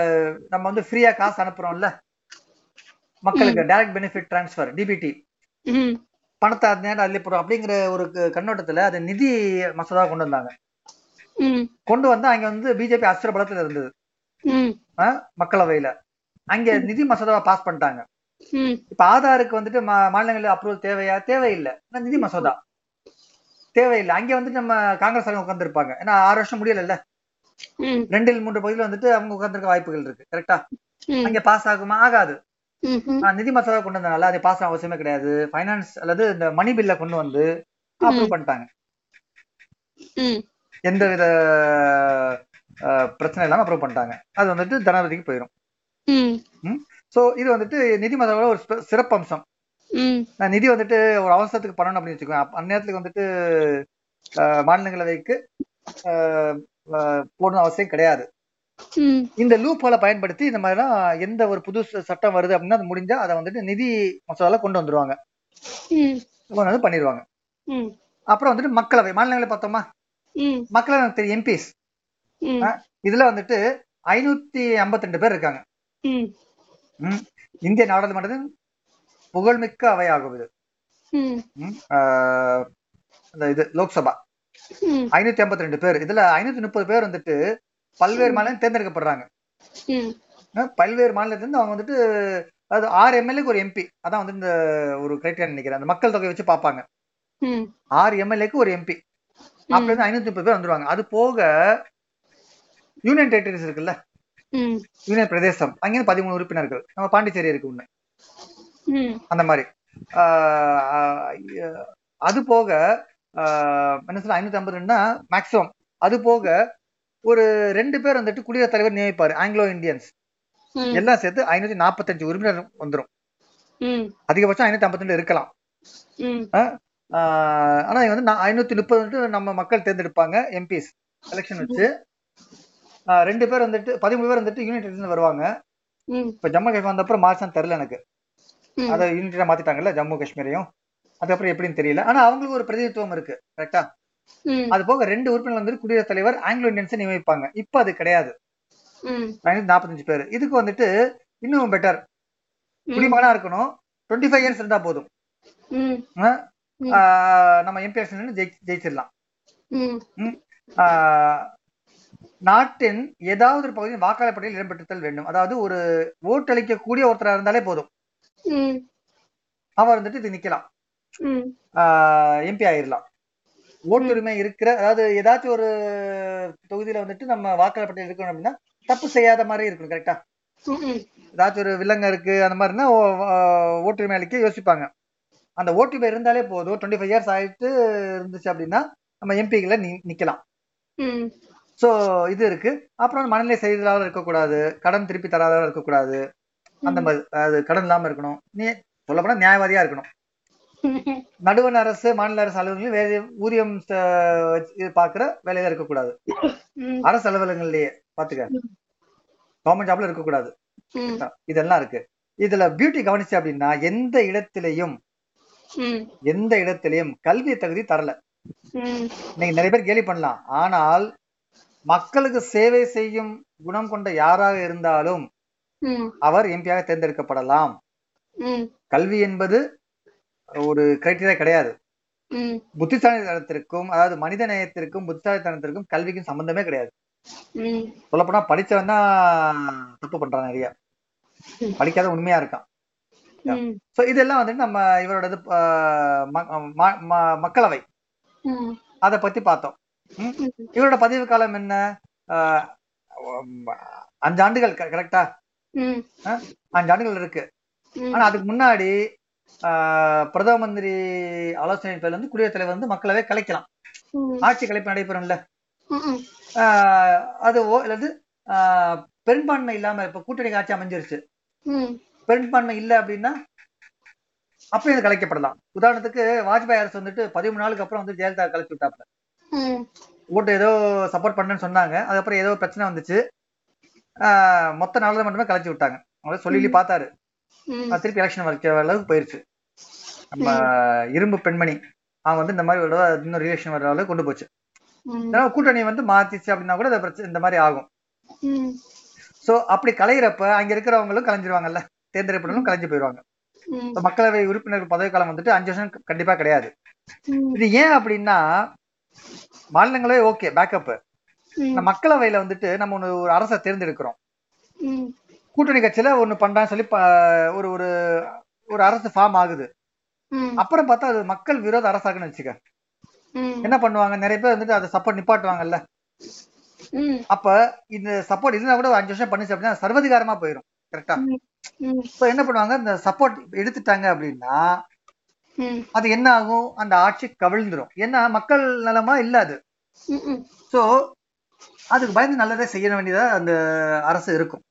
நம்ம வந்து ஃப்ரீயா காசு அனுப்புறோம்ல? மக்களுக்கு டைரக்ட் பெனிஃபிட் ட்ரான்ஸ்ஃபர் டிபிடி பணத்தை நேரம் அள்ளி போடும் அப்படிங்கிற ஒரு கண்ணோட்டத்துல அது நிதி மசோதா கொண்டு வந்தாங்க. கொண்டு வந்து அங்க வந்து பிஜேபி அஸ்திர பலத்துல இருந்தது. மக்களவையில. அங்க நிதி மசோதாவை பாஸ் பண்ணிட்டாங்க. இப்ப ஆதாருக்கு வந்துட்டு மாநிலங்களில் அப்ரூவல் தேவையா? தேவையில்லை. நிதி மசோதா. தேவையில்லை. அங்க வந்துட்டு நம்ம காங்கிரஸ் உட்கார்ந்து இருப்பாங்க ஏன்னா ஆறு வருஷம் முடியல ம். ரெண்டில் மூன்று பகுதியில் வந்துட்டு அவங்க உட்கார்ந்துருக்க வாய்ப்புகள் இருக்கு. கரெக்டா அங்க பாஸ் ஆகுமா? ஆகாது. நிதி மசோதா கொண்டு வந்தனால அது பாஸ் அவசியமே கிடையாது. ஃபைனான்ஸ் அல்லது இந்த மணி பில்ல கொண்டு வந்து அப்ரூவ் பண்ணிட்டாங்க. எந்த வித பிரச்சனை இல்லாம அப்ரூவ் பண்ணிட்டாங்க. அது வந்துட்டு ஜனாதிபதிக்கு போயிடும் சோ இது வந்துட்டு நிதி மசோதாவோட ஒரு சிற- சிறப்பம்சம். நான் நிதி வந்துட்டு ஒரு அவசரத்துக்கு பண்ணணும் அப்படின்னு வச்சுக்கோங்க. அந்நேரத்துக்கு வந்துட்டு மாநிலங்களவைக்கு போடணும் அவசியம் கிடையாது. இந்த லூப் பயன்படுத்தி இந்த மாதிரிலாம் எந்த ஒரு புது சட்டம் வருது அப்படின்னா அது முடிஞ்சா அதை வந்துட்டு நிதி மசோதால கொண்டு வந்துருவாங்க. கொண்டு வந்து பண்ணிடுவாங்க அப்புறம் வந்துட்டு மக்களவை மாநிலங்களை பார்த்தோமா? மக்களவை எனக்கு தெரியும் எம்பிஸ். இதுல வந்துட்டு ஐநூத்தி ஐம்பத்தி ரெண்டு பேர் இருக்காங்க. இந்திய நாடாளுமன்றத்தின் புகழ்மிக்க அவையாகும் இது. இது லோக்சபா. ஐநூத்தி ஐம்பத்தி ரெண்டு பேர். இதுல ஐநூத்தி முப்பது பேர் வந்துட்டு பல்வேறு மாநிலம் தேர்ந்தெடுக்கப்படுறாங்க பல்வேறு மாநிலத்திலிருந்து அவங்க வந்துட்டு அது ஆறு எம்எல்ஏக்கு ஒரு எம்பி. அதான் வந்து இந்த ஒரு கிரைட்டீரியா நினைக்கிறேன். அந்த மக்கள் தொகை வச்சு பார்ப்பாங்க. ஆறு எம்எல்ஏக்கு ஒரு எம்பி. அப்படி இருந்து ஐநூத்தி முப்பது பேர் வந்துருவாங்க. அது போக யூனியன் டெரிட்டரிஸ் இருக்குல்ல? யூனியன் பிரதேசம். அங்கேயும் பதிமூணு உறுப்பினர்கள். நம்ம பாண்டிச்சேரி இருக்கு ஒண்ணு. அந்த மாதிரி. அது போக என்ன சொல்ல ஐநூத்தி ஐம்பது ரெண்டுனா மேக்ஸிமம் அது போக ஒரு ரெண்டு பேர் வந்துட்டு குடியரசுத் தலைவர் நியமிப்பாரு. ஆங்கிலோ இந்தியன்ஸ் எல்லாம் சேர்த்து ஐநூத்தி நாற்பத்தஞ்சு உறுப்பினர் வந்துரும். ம். அதிகபட்சம் ஐநூத்தி ஐம்பத்தி ரெண்டு இருக்கலாம் ஆனா வந்து ஐநூத்தி முப்பது வந்துட்டு நம்ம மக்கள் தேர்ந்தெடுப்பாங்க எம்பிஸ் எலெக்ஷன் வச்சு. ரெண்டு பேர் வந்துட்டு பதிமூணு பேர் வந்துட்டு யூனிட் இருந்து வருவாங்க. இப்ப ஜம்மு காஷ்மீர் வந்த அப்புறம் மார்ச்சான்னு தெரியல எனக்கு. அதை யூனிட்டா மாத்திட்டாங்கல்ல ஜம்மு காஷ்மீரையும். அதுக்கப்புறம் எப்படின்னு தெரியல. ஆனா அவங்களுக்கு ஒரு பிரதிநிதித்துவம் இருக்கு கரெக்டா அது போக ரெண்டு உறுப்பினர் வந்து குடியரசுத் தலைவர் ஆங்கிலோ இந்தியன்ஸ் நியமிப்பாங்க. இப்ப அது கிடையாது. நாற்பத்தஞ்சு பேர். இதுக்கு வந்துட்டு இன்னும் பெட்டர் குடிமகனா இருக்கணும். டுவெண்ட்டி ஃபைவ் இயர்ஸ் இருந்தா போதும். நம்ம எம்பி எலெக்ஷன் ஜெயிச்சிடலாம். நாட்டின் ஏதாவது ஒரு பகுதியில் வாக்காளர் பட்டியல் இடம்பெற்றுத்தல் வேண்டும். அதாவது ஒரு ஓட்டளிக்கக்கூடிய ஒருத்தரா இருந்தாலே போதும். அவர் வந்துட்டு இது நிக்கலாம். எம்பி ஆயிரலாம். ஓட்டுரிமை இருக்கிற அதாவது ஏதாச்சும் ஒரு தொகுதியில வந்துட்டு நம்ம வாக்காளர் பட்டியல் இருக்கணும் அப்படின்னா தப்பு செய்யாத மாதிரி இருக்கணும் கரெக்டா ஏதாச்சும் ஒரு வில்லங்க இருக்கு அந்த மாதிரினா ஓ- ஆஹ் ஓட்டுரிமை அளிக்க யோசிப்பாங்க. அந்த ஓட்டுரிமை இருந்தாலே போதும். டுவெண்ட்டி ஃபைவ் இயர்ஸ் ஆயிட்டு இருந்துச்சு அப்படின்னா நம்ம எம்பிகளை நிக்கலாம். சோ இது இருக்கு. அப்புறம் மனநிலை செய்தலாளர் இருக்கக்கூடாது. கடன் திருப்பி தராதவர் இருக்கக்கூடாது. அந்த மாதிரி அது கடன் இல்லாம இருக்கணும். நீ சொல்ல போனா நியாயவாதியா இருக்கணும். நடுவண் அரசு மாநில அரசு அலுவலகங்களும் வேலை ஊதியம் பாக்குற வேலையில இருக்கக்கூடாது. அரசு அலுவலகங்கள்லயே பாத்துக்க. கவர்மெண்ட் ஜாப்ல இருக்கக்கூடாது. இதெல்லாம் இருக்கு. இதுல பியூட்டி கவனிச்சு அப்படின்னா எந்த இடத்திலையும் எந்த இடத்திலையும் கல்வி தகுதி தரல. நீங்க நிறைய பேர் கேலி பண்ணலாம். ஆனால் மக்களுக்கு சேவை செய்யும் குணம் கொண்ட யாராக இருந்தாலும் அவர் எம்பியாக தேர்ந்தெடுக்கப்படலாம். கல்வி என்பது ஒரு கிரைட்டீரியா கிடையாது. புத்திசாலித்தனத்திற்கும் அதாவது மனித நேயத்திற்கும் புத்திசாலித்தனத்திற்கும் கல்விக்கும் சம்பந்தமே கிடையாது. சொல்லப்போனா படிச்சவன் தான் தப்பு பண்றான் நிறைய. படிக்காத உண்மையா இருக்கான். சோ இதெல்லாம் வந்துட்டு நம்ம இவரோட இது, ஆஹ், ம- ம- ம- மக்களவை. அதை பத்தி பார்த்தோம்? இவரோட பதிவு காலம் என்ன? அஞ்சு ஆண்டுகள் கரெக்டா அஞ்சு ஆண்டுகள் இருக்கு. ஆனா அதுக்கு முன்னாடி பிரதம மந்திரி ஆலோசனை பேர்ல வந்து குடியரசுத் தலைவர் வந்து மக்களவை கலைக்கலாம். ஆட்சி கலைப்பு நடைபெறும்ல. அது ஓ அல்லது ஆஹ், பெரும்பான்மை இல்லாம இப்ப கூட்டணி ஆட்சி அமைஞ்சிருச்சு. பெரும்பான்மை இல்ல அப்படின்னா அப்பயும் இது கலைக்கப்படலாம். உதாரணத்துக்கு வாஜ்பாய் அரசு வந்துட்டு பதிமூணு நாளுக்கு அப்புறம் வந்து ஜெயலலிதா கலைச்சு விட்டாப்ல ஓட்டு ஏதோ சப்போர்ட் பண்ணேன்னு சொன்னாங்க. அதுக்கப்புறம் ஏதோ பிரச்சனை வந்துச்சு. மொத்த நாடாளுமன்றமே கலைச்சு விட்டாங்க. அவங்க சொல்லி பார்த்தாரு. அது திருப்பி எலெக்ஷன் வைக்கிற அளவுக்கு போயிருச்சு. நம்ம இரும்பு பெண்மணி அவங்க வந்து இந்த மாதிரி ஒரு இன்னும் ரிலேஷன் வர்ற அளவுக்கு கொண்டு போச்சு. கூட்டணி வந்து மாத்திச்சு அப்படின்னா கூட இந்த பிரச்சனை இந்த மாதிரி ஆகும். சோ அப்படி கலையிறப்ப அங்க இருக்கிறவங்களும் கலைஞ்சிருவாங்கல்ல. தேர்ந்தெடுப்பவங்களும் கலைஞ்சு இப்ப மக்களவை உறுப்பினர் பதவிக்காலம் வந்துட்டு அஞ்சு வருஷம் கண்டிப்பா கிடையாது. இது ஏன் அப்படின்னா மாநிலங்களவே ஓகே பேக்கப் இந்த மக்களவையில வந்துட்டு நம்ம ஒண்ணு ஒரு அரசை தேர்ந்தெடுக்கிறோம். கூட்டணி கட்சியில ஒண்ணு பண்றான்னு சொல்லி ஒரு ஒரு ஒரு அரசு ஃபார்ம் ஆகுது. அப்புறம் பார்த்தா அது மக்கள் விரோத அரசாக்குன்னு வச்சுக்க. என்ன பண்ணுவாங்க? நிறைய பேர் வந்துட்டு அதை சப்போர்ட் நிப்பாட்டுவாங்கல்ல. அப்ப இந்த சப்போர்ட் இல்லைன்னா கூட ஒரு அஞ்சு வருஷம் பண்ணிச்சு அப்படின்னா சர்வதிகாரமா போயிடும் கரெக்டா இப்போ என்ன பண்ணுவாங்க? இந்த சப்போர்ட் எடுத்துட்டாங்க அப்படின்னா அது என்ன ஆகும்? அந்த ஆட்சி கவிழ்ந்துரும். ஏன்னா மக்கள் நலமா இல்ல அது சோ அதுக்கு பயந்து நல்லதே செய்ய வேண்டியதா அந்த அரசு இருக்கும்.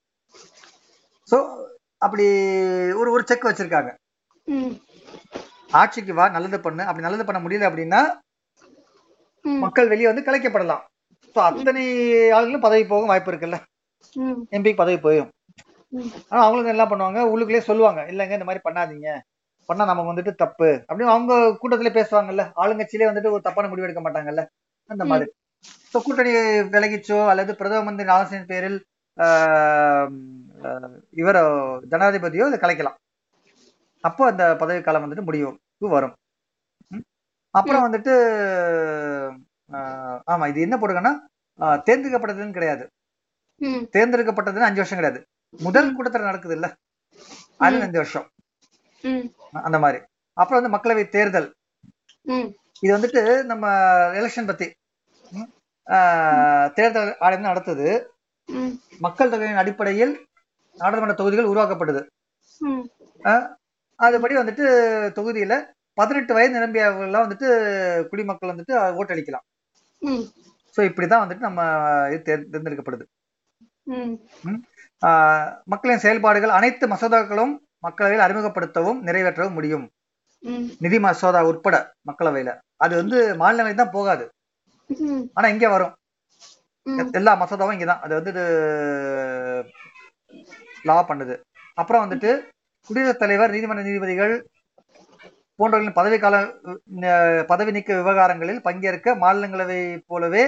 சோ அப்படி ஒரு ஒரு செக் வச்சிருக்காங்க. ஆட்சிக்கு வா நல்லது பண்ணு. அப்படி நல்லது பண்ண முடியல அப்படின்னா மக்கள் வெளியே வந்து கலைக்கப்படலாம். சோ அத்தனை ஆளுங்களும் பதவி போக வாய்ப்பு இருக்குல்ல? ம், எம்பி பதவி போயும். ஆனா அவங்களுக்கு என்ன பண்ணுவாங்க? உள்ளுக்குள்ளே சொல்லுவாங்க. இல்லைங்க இந்த மாதிரி பண்ணாதீங்க. பண்ணா நமக்கு வந்துட்டு தப்பு அப்படின்னு அவங்க கூட்டத்திலே பேசுவாங்கல்ல. ஆளுங்கட்சியிலே வந்துட்டு ஒரு தப்பான முடிவு எடுக்க மாட்டாங்கல்ல. அந்த மாதிரி. ஸோ கூட்டணி விலகிச்சோ அல்லது பிரதம மந்திரி ஆலோசனை பேரில் இவரோ ஜனாதிபதியோ இதை கலைக்கலாம். அப்போ அந்த பதவி காலம் வந்துட்டு முடிவுக்கு வரும்? அப்புறம் வந்துட்டு ஆமா இது என்ன போடுங்கன்னா தேர்ந்தெடுக்கப்பட்டதுன்னு கிடையாது. தேர்ந்தெடுக்கப்பட்டதுன்னு அஞ்சு வருஷம் கிடையாது. முதல் கூட்டத்தில் நடக்குது இல்ல. அதுல அஞ்சு வருஷம். அந்த மாதிரி. அப்புறம் வந்து மக்களவை தேர்தல். இது வந்துட்டு நம்ம எலெக்ஷன் பத்தி. தேர்தல் ஆணையம் நடத்துது. மக்கள் தொகையின் அடிப்படையில் நாடாளுமன்ற தொகுதிகள் உருவாக்கப்படுது. அதுபடி வந்துட்டு தொகுதியில பதினெட்டு வயது நிரம்பியவர்கள்லாம் வந்துட்டு குடிமக்கள் வந்துட்டு ஓட்டளிக்கலாம். ஸோ இப்படிதான் வந்துட்டு நம்ம இது தேர்- தேர்ந்தெடுக்கப்படுது. மக்களின் செயல்பாடுகள் அனைத்து மசோதாக்களும் மக்களவையில் அறிமுகப்படுத்தவும் நிறைவேற்றவும் முடியும். நிதி மசோதா உட்பட மக்களவையில. அது வந்து மாநிலங்களை தான் போகாது. ஆனா இங்க வரும். எல்லா மசோதாவும் இங்கதான் அது வந்துட்டு லா பண்ணுது. அப்புறம் வந்துட்டு குடியரசுத் தலைவர் நீதிமன்ற நீதிபதிகள் போன்றவர்களின் பதவி கால பதவி நீக்க விவகாரங்களில் பங்கேற்க மாநிலங்களவை போலவே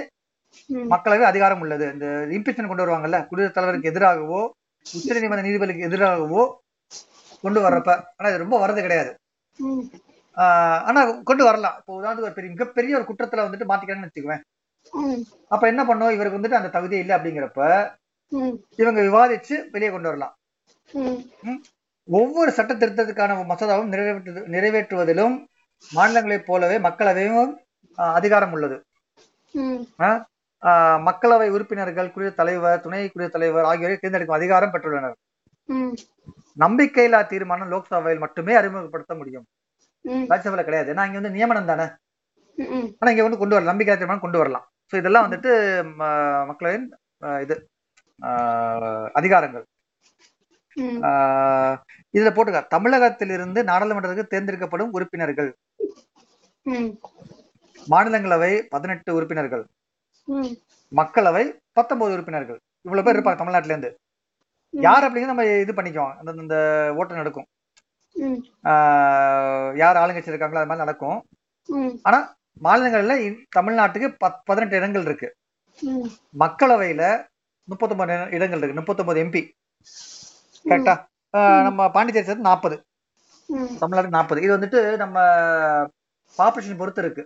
மக்களவை அதிகாரம் உள்ளது. இந்த இம்பீச்மெண்ட் கொண்டு வருவாங்கல்ல குடியரசுத் தலைவருக்கு எதிராகவோ உச்ச நீதிமன்ற நீதிபதிக்கு எதிராகவோ கொண்டு வர்றப்ப ஆனா இது ரொம்ப வர்றது கிடையாது. ஆனா கொண்டு வரலாம். இப்போ உதாரணத்துக்கு ஒரு பெரிய மிகப்பெரிய ஒரு குற்றத்துல வந்துட்டு மாத்திக்கிறான்னு வச்சுக்குவேன். அப்ப என்ன பண்ணும்? இவருக்கு வந்துட்டு அந்த தகுதியே இல்லை அப்படிங்கிறப்ப இவங்க விவாதிச்சு வெளியே கொண்டு வரலாம். ஒவ்வொரு சட்ட திருத்தத்துக்கான மசோதாவும் நிறைவேற்று நிறைவேற்றுவதிலும் மாநிலங்களைப் போலவே மக்களவையும் அதிகாரம் உள்ளது. மக்களவை உறுப்பினர்கள் குடியரசுத் தலைவர் துணை குடியரசுத் தலைவர் ஆகியோரை தேர்ந்தெடுக்கும் அதிகாரம் பெற்றுள்ளனர். நம்பிக்கையில்லா தீர்மானம் லோக்சபையில் மட்டுமே அறிமுகப்படுத்த முடியும். ராஜ்யசபால கிடையாது. ஏன்னா இங்க வந்து நியமனம் தானே? ஆனா இங்க வந்து கொண்டு வரலாம். நம்பிக்கையில்லா தீர்மானம் கொண்டு வரலாம். ஸோ இதெல்லாம் வந்துட்டு ம- மக்களவையின் ஆஹ், இது அதிகாரங்கள். இதுல போட்டுக்க. தமிழகத்திலிருந்து நாடாளுமன்றத்துக்கு தேர்ந்தெடுக்கப்படும் உறுப்பினர்கள். மாநிலங்களவை பதினெட்டு உறுப்பினர்கள். மக்களவை பத்தொன்பது உறுப்பினர்கள். இவ்வளவு பேர் இருப்பாங்க தமிழ்நாட்டுல இருந்து. யார் அப்படிங்கிறது நம்ம இது பண்ணிக்குவோம். அந்த இந்த ஓட்டு நடக்கும். யார் ஆளுங்கட்சி இருக்காங்களோ அது மாதிரி நடக்கும். ஆனா மாநிலங்கள்ல தமிழ்நாட்டுக்கு பத் பதினெட்டு இடங்கள் இருக்கு. மக்களவையில முப்பத்தொன்பது இடங்கள் இருக்கு. முப்பத்தொன்பது எம்பி கரெக்டா நம்ம பாண்டிச்சேரி சேர்த்து நாற்பது தமிழ்நாடு நாற்பது இது வந்துட்டு நம்ம பாப்புலேஷன் பொறுத்து இருக்கு.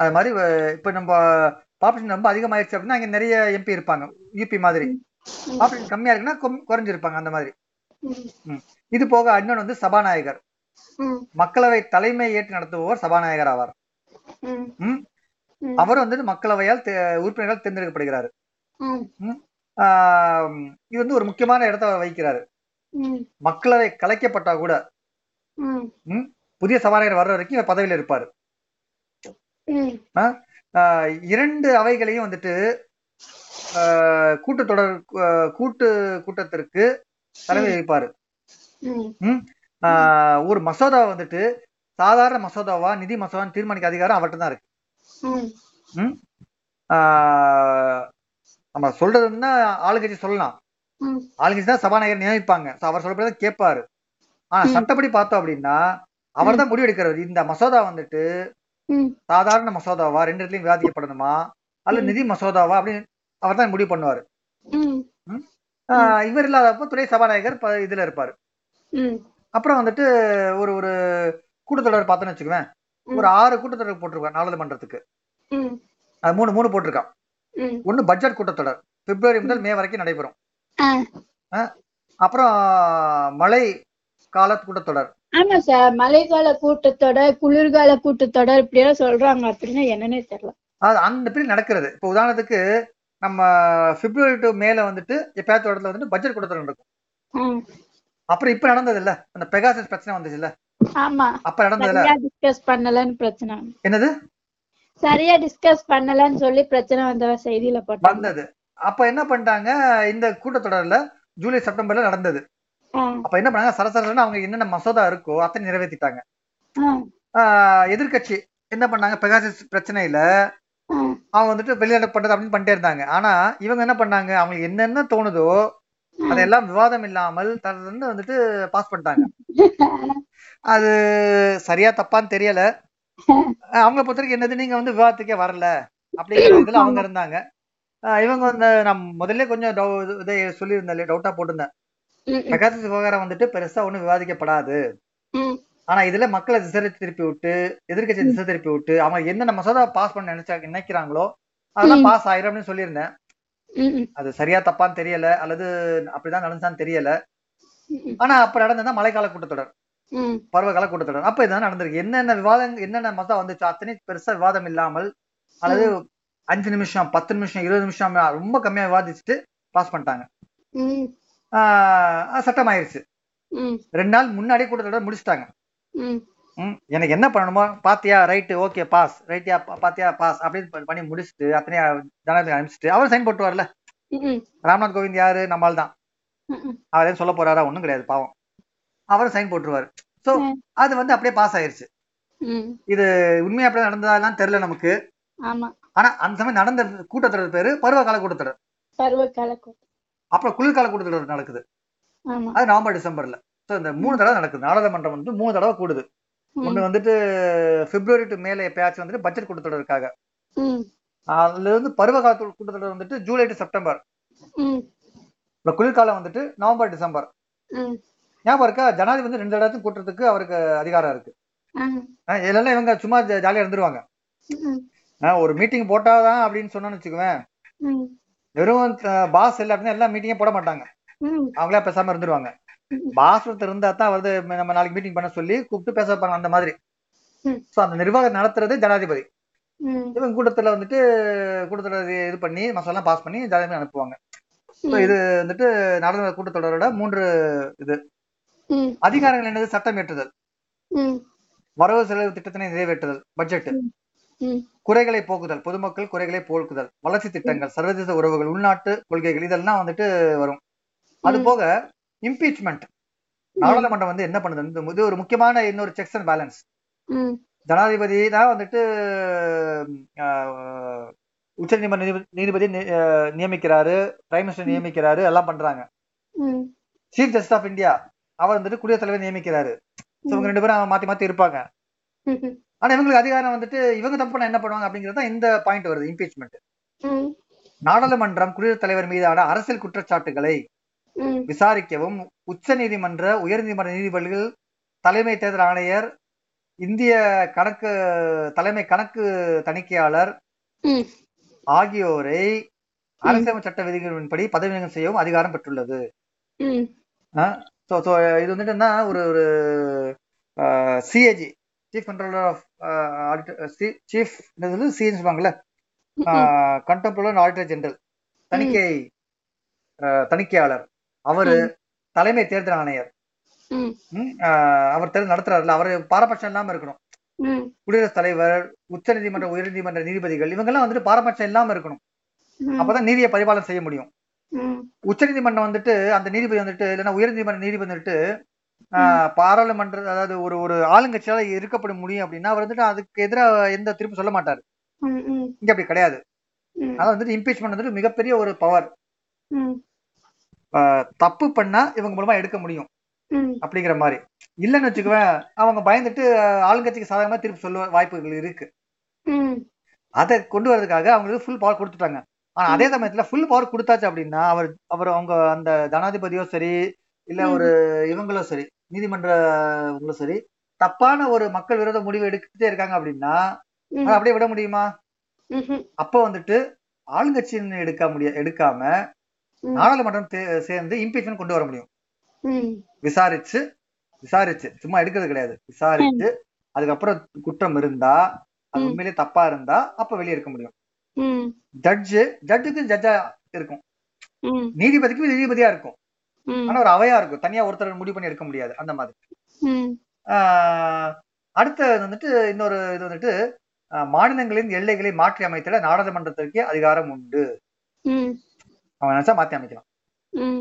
அது மாதிரி இப்ப நம்ம பாப்புலேஷன் ரொம்ப அதிகமாயிருச்சு அப்படின்னா அங்க நிறைய எம்பி இருப்பாங்க. யூபி மாதிரி. பாப்புலேஷன் கம்மியா இருக்குன்னா குறைஞ்சிருப்பாங்க அந்த மாதிரி. இது போக இன்னொன்று வந்து சபாநாயகர். மக்களவை தலைமை ஏற்று நடத்துபவர் சபாநாயகர் ஆவார். அவர் வந்துட்டு மக்களவையால் உறுப்பினர்கள் தேர்ந்தெடுக்கப்படுகிறார். இது வந்து ஒரு முக்கியமான இடத்த வகிக்கிறாரு. மக்களவை கலைக்கப்பட்டா கூட புதிய சபாநாயகர் வர்ற வரைக்கும் இவர் பதவியில இருப்பாரு. இரண்டு அவைகளையும் வந்துட்டு கூட்டத்தொடர் கூட்டு கூட்டத்திற்கு தலைமை வகிப்பாரு. ஒரு மசோதா வந்துட்டு சாதாரண மசோதாவா நிதி மசோதா தீர்மானிக்க அதிகாரம் அவர்கிட்ட தான் இருக்கு. நம்ம சொல்றதுன்னா ஆளுங்கட்சி சொல்லலாம். ஆளுங்கட்சி தான் சபாநாயகர் நியமிப்பாங்க. அவர் சொல்றதை கேட்பாரு. ஆனா. சட்டப்படி பார்த்தோம் அப்படின்னா அவர் தான் முடிவு எடுக்கிறார் இந்த மசோதா வந்துட்டு சாதாரண மசோதாவா ரெண்டு இடத்துலயும் விவாதிக்கப்படணுமா? அல்ல. நிதி மசோதாவா அப்படின்னு அவர் தான் முடிவு பண்ணுவாரு. இவர் இல்லாதப்போ துணை சபாநாயகர் இதுல இருப்பாரு. அப்புறம் வந்துட்டு ஒரு ஒரு கூட்டத்தொடர் பார்த்தோன்னு வச்சுக்குவேன். ஒரு ஆறு கூட்டத்தொடர் போட்டிருக்கான் நாடாளுமன்றத்துக்கு. அது மூணு மூணு போட்டிருக்கான் ஒன்னு பட்ஜெட் கூட்டத்தொடர். பிப்ரவரி முதல் மே வரைக்கும் நடைபெறும். அப்புறம் மழை கால கூட்டத்தொடர். ஆமா சார். மழைக்கால கூட்டத்தொடர் குளிர்கால கூட்டத்தொடர் இப்படியெல்லாம் சொல்றாங்க. அப்படின்னா என்னன்னே தெரியல. அது அந்த பீரியட் நடக்கிறது. இப்போ உதாரணத்துக்கு நம்ம பிப்ரவரி டு மேல வந்துட்டு எப்பயாச்சும் இடத்துல வந்துட்டு பட்ஜெட் கூட்டத்தொடர் நடக்கும் ம். அப்புறம் இப்ப நடந்தது இல்ல அந்த பெகாசஸ் பிரச்சனை வந்துச்சு இல்ல அப்ப நடந்ததுல சரியா டிஸ்கஸ் பண்ணலன்னு பிரச்சனை. என்னது? சரியா டிஸ்கஸ் பண்ணலன்னு சொல்லி பிரச்சனை வந்த செய்தியில வந்தது. அப்ப என்ன பண்ணிட்டாங்க? இந்த கூட்டத்தொடர்ல ஜூலை செப்டம்பர்ல நடந்தது. அப்ப என்ன பண்ணாங்க? சரசரன்னு அவங்க என்னென்ன மசோதா இருக்கோ அத்தனை நிறைவேற்றிட்டாங்க எதிர்க்கட்சி என்ன பண்ணாங்க? பெகாசஸ் பிரச்சனையில அவங்க வந்துட்டு வெளிநாடு பண்றது அப்படின்னு பண்ணிட்டே இருந்தாங்க. ஆனா இவங்க என்ன பண்ணாங்க? அவங்களுக்கு என்னென்ன தோணுதோ அதெல்லாம் விவாதம் இல்லாமல் தன்னு வந்துட்டு பாஸ் பண்ணிட்டாங்க. அது சரியா தப்பான்னு தெரியல. அவங்கள பொறுத்த வரைக்கும் என்னது? நீங்க வந்து விவாதத்துக்கே வரல. அப்படிங்கிற இதுல அவங்க இருந்தாங்க. இவங்க வந்து நான் முதல்ல கொஞ்சம் இது- சொல்லியிருந்தேன் டவுட்டா போட்டிருந்தேன். ம், ம், பெகாசஸ் விவகாரம் வந்துட்டு பெருசா ஒண்ணும் விவாதிக்கப்படாது. ஆனா இதுல மக்களை திசை திருப்பி விட்டு எதிர்க்கட்சி திசை திருப்பி விட்டு அவங்க என்னென்ன மசோதா பாஸ் பண்ண நினைச்சா நினைக்கிறாங்களோ அதெல்லாம் பாஸ் ஆயிரும் அப்படின்னு சொல்லியிருந்தேன். அது சரியா தப்பான்னு தெரியல அல்லது அப்படிதான் நடந்துச்சான்னு தெரியல. ஆனா அப்ப நடந்ததுதான் மழைக்கால கூட்டத்தொடர். பருவகால கூட்டத்தொடர். அப்ப இதுதான் நடந்திருக்கு. என்னென்ன விவாதம் என்னென்ன மசோதா வந்துச்சோ அத்தனை பெருசா விவாதம் இல்லாமல் அல்லது அஞ்சு நிமிஷம் பத்து நிமிஷம் இருபது நிமிஷம் ரொம்ப கம்மியா விவாதிச்சுட்டு பாஸ் பண்ணிட்டாங்க. சட்டம் ஆயிருச்சு ரெண்டு நாள் முன்னாடியே கூட்டத்தொடர் முடிச்சிட்டாங்க. எனக்கு என்ன பண்ணணுமோ பாத்தியா ரைட்டு ஓகே பாஸ் ரைட்டியா பாத்தியா பாஸ் அப்படின்னு பண்ணி முடிச்சுட்டு அத்தனையா ஜனாதிபதி அனுப்பிச்சிட்டு அவர் சைன் போட்டு வரல. ம், ராம்நாத் கோவிந்த் யாரு? நம்மால் தான். அவர் எதுவும் சொல்ல போறாரா? ஒண்ணும் கிடையாது பாவம். அவர் சைன் போட்டுருவாரு. சோ ம். அது வந்து அப்படியே பாஸ் ஆயிருச்சு. இது உண்மையா அப்படியே நடந்ததாலாம் தெரியல நமக்கு. ஆனா அந்த சமயம் நடந்த கூட்டத்தொடர் பேரு பருவகால கூட்டத்தொடர். பருவகால அப்புறம் குளிர்கால கூட்டத்தொடர் நடக்குது. அது நவம்பர் டிசம்பர்ல. சோ இந்த மூணு தடவை நடக்குது. நாடாளுமன்றம் வந்து மூணு தடவை கூடுது. ஒண்ணு வந்துட்டு பிப்ரவரி டு மேல எப்பயாச்சும் வந்துட்டு பட்ஜெட் கூட்டத்தொடருக்காக அதுல இருந்து பருவகால கூட்டத்தொடர் வந்துட்டு ஜூலை டு செப்டம்பர் குளிர்காலம் வந்துட்டு நவம்பர் டிசம்பர் ஞாபகம் இருக்கா? ஜனாதிபதி வந்து ரெண்டு இடத்தையும் கூட்டுறதுக்கு அவருக்கு அதிகாரம் இருக்கு. இதெல்லாம் இவங்க சும்மா ஜாலியா இருந்துருவாங்க. ஒரு மீட்டிங் போட்டாதான் அப்படின்னு சொன்னோன்னு வச்சுக்குவேன். வெறும் பாஸ் இல்லை அப்படின்னா எல்லா மீட்டிங்கே போட மாட்டாங்க. அவங்களே பேசாம இருந்துருவாங்க. ம். பாஸ் ஒருத்தர் இருந்தா தான் வந்து நம்ம நாளைக்கு மீட்டிங் பண்ண சொல்லி கூப்பிட்டு பேச வைப்பாங்க அந்த மாதிரி. சோ அந்த நிர்வாகம் நடத்துறது ஜனாதிபதி. இவங்க கூட்டத்துல வந்துட்டு கூட்டத்தொடர் இது பண்ணி மசோலாம் பாஸ் பண்ணி ஜனாதிபதி அனுப்புவாங்க. இது வந்துட்டு நாடாளுமன்ற கூட்டத்தொடரோட மூன்று ம், அதிகாரங்கள் என்னது? சட்டம் இயற்றுதல் ம், வரவு செலவு திட்டத்தினை நிறைவேற்றுதல். பட்ஜெட் குறைகளை போக்குதல். பொதுமக்கள் குறைகளை போக்குதல். வளர்ச்சி திட்டங்கள் சர்வதேச உறவுகள் உள்நாட்டு கொள்கைகள் இதெல்லாம் வந்துட்டு வரும். அது. போக இம்பீச்மெண்ட் நாடாளுமன்றம் வந்து என்ன பண்ணுது? இது ஒரு முக்கியமான இன்னொரு செக்ஸ் அண்ட் பேலன்ஸ் ஜனாதிபதி தான் வந்துட்டு ஆஹ், உச்சநீதிமன்ற நீதிபதி நியமிக்கிறாரு பிரைம் மினிஸ்டர் நியமிக்கிறாரு எல்லாம் பண்றாங்க. சீஃப் ஜஸ்டிஸ் ஆஃப் இந்தியா அவர் வந்துட்டு குடியரசுத் தலைவர் நியமிக்கிறாரு. இவங்க ரெண்டு பேரும் மாத்தி மாத்தி இருப்பாங்க. ஆனா இவங்களுக்கு அதிகாரம் வந்துட்டு இவங்க தப்பு பண்ணா என்ன பண்ணுவாங்க அப்படிங்கிறது இந்த பாயிண்ட் வருது இம்பீச்மெண்ட் நாடாளுமன்றம் குடியரசுத் தலைவர் மீதான அரசியல் குற்றச்சாட்டுகளை விசாரிக்கவும். உச்ச நீதிமன்ற உயர்நீதிமன்ற நீதிபதிகள் தலைமை தேர்தல் ஆணையர் இந்திய கணக்கு தலைமை கணக்கு தணிக்கையாளர் ஆகியோரை அரசியல் சட்ட விதிகளின்படி பதவி நீக்கம் செய்யவும் அதிகாரம் பெற்றுள்ளது. இது வந்துட்டு என்ன ஒரு ஒரு CAG chief controller of auditor chief CAG சொல்லுவாங்கல்ல? கண்டெம்ப்ளர் ஆடிட்டர் ஜெனரல் தணிக்கை தணிக்கையாளர். அவரு தலைமை தேர்தல் ஆணையர். அவர் தேர்தல் நடத்துறாருல அவர் பாரபட்சம் இல்லாம இருக்கணும். குடியரசுத் தலைவர் உச்ச நீதிமன்ற உயர் நீதிமன்ற நீதிபதிகள் இவங்கெல்லாம் வந்துட்டு பாரபட்சம் இல்லாம இருக்கணும். அப்பதான் நீதியை பரிபாலனை செய்ய முடியும். உச்ச நீதிமன்றம் வந்துட்டு அந்த நீதிபதி வந்துட்டு இல்லைன்னா உயர் நீதிமன்ற நீதிபதி வந்துட்டு ஆஹ், பாராளுமன்ற அதாவது ஒரு ஒரு ஆளுங்கட்சியால இருக்கப்பட முடியும் அப்படின்னா அவர் வந்துட்டு அதுக்கு எதிராக எந்த திருப்பி சொல்ல மாட்டாரு. இங்க அப்படி கிடையாது. அதாவது வந்துட்டு இம்பீச்மெண்ட் வந்துட்டு மிகப்பெரிய ஒரு பவர் தப்பு பண்ணா இவங்க மூலமா எடுக்க முடியும். அப்படிங்கிற மாதிரி. இல்லைன்னு வச்சுக்குவேன் அவங்க பயந்துட்டு ஆளுங்கட்சிக்கு சாதகமா திருப்பி சொல்ல வாய்ப்புகள் இருக்கு. அதை கொண்டு வரதுக்காக அவங்களுக்கு ஃபுல் பவர் கொடுத்துட்டாங்க. ஆனா அதே சமயத்துல ஃபுல் பவர் கொடுத்தாச்சு அப்படின்னா அவர் அவர் அவங்க அந்த ஜனாதிபதியோ சரி இல்ல ஒரு இவங்களோ சரி நீதிமன்றங்களும் சரி தப்பான ஒரு மக்கள் விரோத முடிவு எடுத்துட்டே இருக்காங்க அப்படின்னா அப்படியே விட முடியுமா? அப்ப வந்துட்டு ஆளுங்கட்சின்னு எடுக்க முடிய எடுக்காம நாடாளுமன்றம் சேர்ந்து இம்பீச்மெண்ட் கொண்டு வர முடியும். விசாரிச்சு விசாரிச்சு. சும்மா எடுக்கிறது கிடையாது. விசாரிச்சு அதுக்கப்புறம் குற்றம் இருந்தா அது. உண்மையிலேயே தப்பா இருந்தா அப்ப வெளியே எடுக்க முடியும். ஜட்ஜு ஜட்ஜுக்கு ஜட்ஜா இருக்கும். நீதிபதிக்கு நீதிபதியா இருக்கும். ஆனா ஒரு அவையா இருக்கும். தனியா ஒருத்தர் முடிவு பண்ணி எடுக்க முடியாது. அந்த மாதிரி. ம், ஆஹ் அடுத்த வந்துட்டு இன்னொரு இது வந்துட்டு மாநிலங்களின் எல்லைகளை மாற்றி அமைத்திட நாடாளுமன்றத்திற்கு அதிகாரம் உண்டு. அவன் நினைச்சா மாத்தி அமைக்கலாம்.